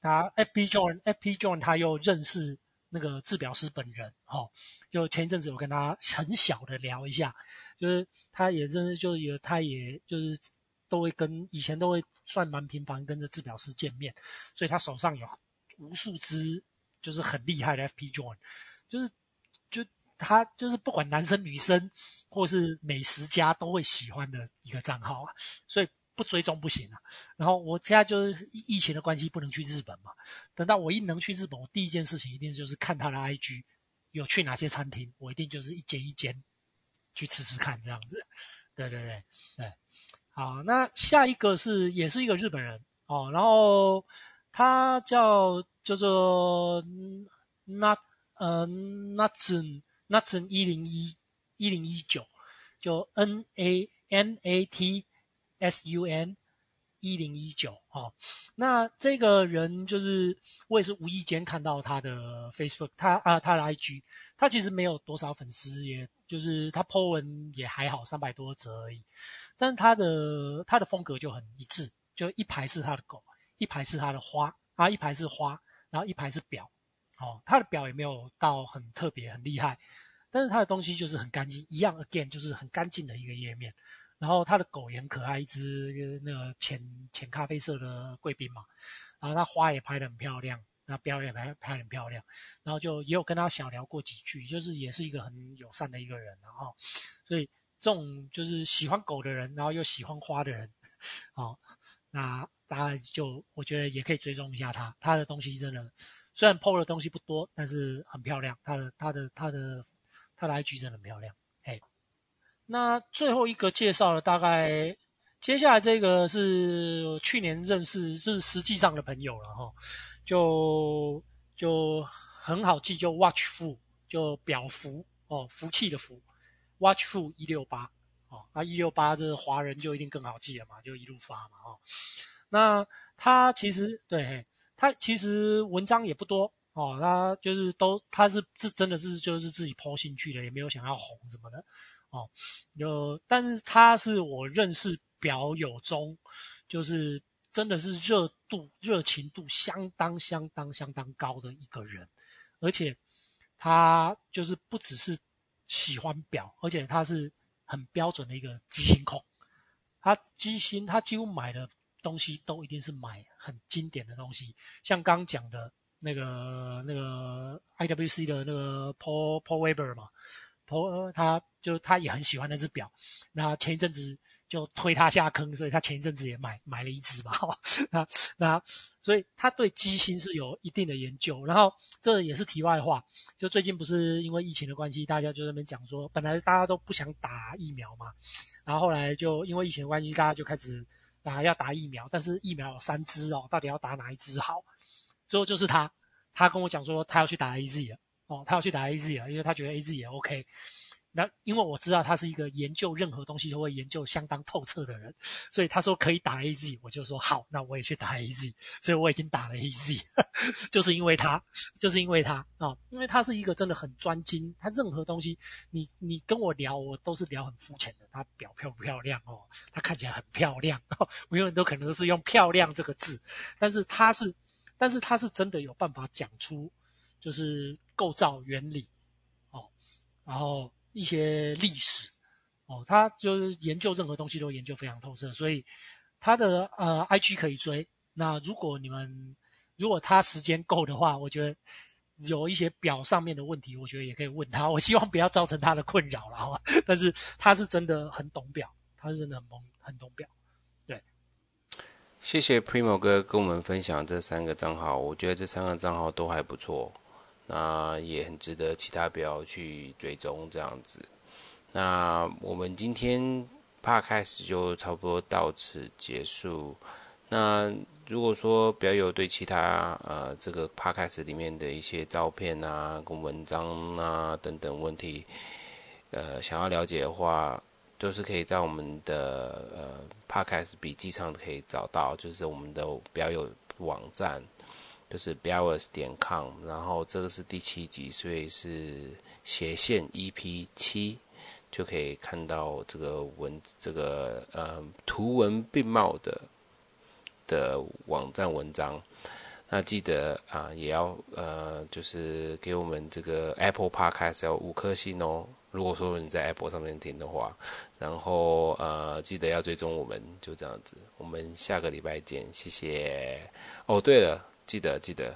他 FP John FP John 他又认识那个制表师本人，哦，就前一阵子我跟他很小的聊一下，就是他也认识，就有他也就是。都会跟以前都会算蛮频繁跟着制表师见面，所以他手上有无数只就是很厉害的 FP join，就是就他就是不管男生女生或是美食家都会喜欢的一个账号啊，所以不追踪不行啊。然后我现在就是疫情的关系不能去日本嘛，等到我一能去日本，我第一件事情一定就是看他的 IG 有去哪些餐厅，我一定就是一间一间去吃吃看这样子。对对对对。好，那下一个是也是一个日本人。哦，然后他叫叫做 Nat 呃 Natsun Natsun 一零一一零一九，就 N A N A T S U N 一零一九哦，那这个人就是我也是无意间看到他的 Facebook，他啊他的 IG，他其实没有多少粉丝，也就是他 po 文也还好，三百多则而已。但是他的他的风格就很一致，就一排是他的狗，一排是他的花啊，一排是花，然后一排是表，哦，他的表也没有到很特别很厉害，但是他的东西就是很干净，一样 again 就是很干净的一个页面。然后他的狗也很可爱，一只那个浅浅咖啡色的贵宾嘛，然后他花也拍得很漂亮，那表也拍拍很漂亮，然后就也有跟他小聊过几句，就是也是一个很友善的一个人，然后所以。这种就是喜欢狗的人，然后又喜欢花的人，哦，那大家就我觉得也可以追踪一下他，他的东西真的虽然 PO 的东西不多，但是很漂亮，他的他的他的他的 IG 真的很漂亮。那最后一个介绍了，大概接下来这个是去年认识，是实际上的朋友了哈、就就很好记，就 Watchful，就表福哦，福气的福。Watchful 一六八哦，那一六八这华人就一定更好记了嘛，就一路发嘛哦。那他其实对，他其实文章也不多哦，他就是都他是是真的是就是自己 po 兴趣的，也没有想要红什么的哦。有，但是他是我认识表友中，就是真的是热度热情度相当相当相当高的一个人，而且他就是不只是。喜欢表，而且他是很标准的一个机芯控。他机芯，他几乎买的东西都一定是买很经典的东西，像刚讲的那个那个 IWC 的那个 Paul Paul Weber 嘛，Paul 他就他也很喜欢那只表。那前一阵子。就推他下坑，所以他前一阵子也买买了一只嘛，那那所以他对机芯是有一定的研究。然后这也是题外话，就最近不是因为疫情的关系，大家就在那边讲说，本来大家都不想打疫苗嘛，然后后来就因为疫情的关系，大家就开始啊要打疫苗，但是疫苗有三支哦，到底要打哪一支好？最后就是他，他跟我讲说他要去打 AZ 了，哦，他要去打 AZ 啊，因为他觉得 AZ 也 OK。那因为我知道他是一个研究任何东西都会研究相当透彻的人，所以他说可以打 AZ，我就说好，那我也去打 AZ。所以我已经打了 AZ，就是因为他，就是因为他啊、哦，因为他是一个真的很专精，他任何东西你你跟我聊，我都是聊很肤浅的。他表漂不漂亮哦？他看起来很漂亮，哦、我永远都可能都是用“漂亮”这个字，但是他是，但是他是真的有办法讲出就是构造原理哦，然后。一些历史哦，他就是研究任何东西都研究非常透彻，所以他的呃 IG 可以追。那如果你们如果他时间够的话，我觉得有一些表上面的问题，我觉得也可以问他。我希望不要造成他的困扰了哈。但是他是真的很懂表，他是真的很懂很懂表。对，谢谢 Primo 哥跟我们分享这三个账号，我觉得这三个账号都还不错。那也很值得其他表友去追踪这样子。那我们今天 p 开始就差不多到此结束。那如果说表友对其他呃这个 p 开始里面的一些照片啊、跟文章啊等等问题，呃想要了解的话，都是可以在我们的呃 p 开始笔记上可以找到，就是我们的表友网站。就是 biawas 点 com，然后这个是第七集，所以是斜线 EP 七，就可以看到这个文这个呃图文并茂的的网站文章。那记得啊，也要呃就是给我们这个 Apple Podcast 要五颗星哦。如果说你在 Apple 上面听的话，然后呃记得要追踪我们，就这样子。我们下个礼拜见，谢谢。哦，对了。记得记得，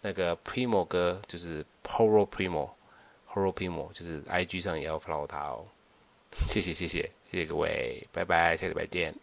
那个 Primo 哥就是 Horo Primo，Horo Primo 就是 IG 上也要 follow 他哦。谢谢谢谢谢谢各位，拜拜，下礼拜见。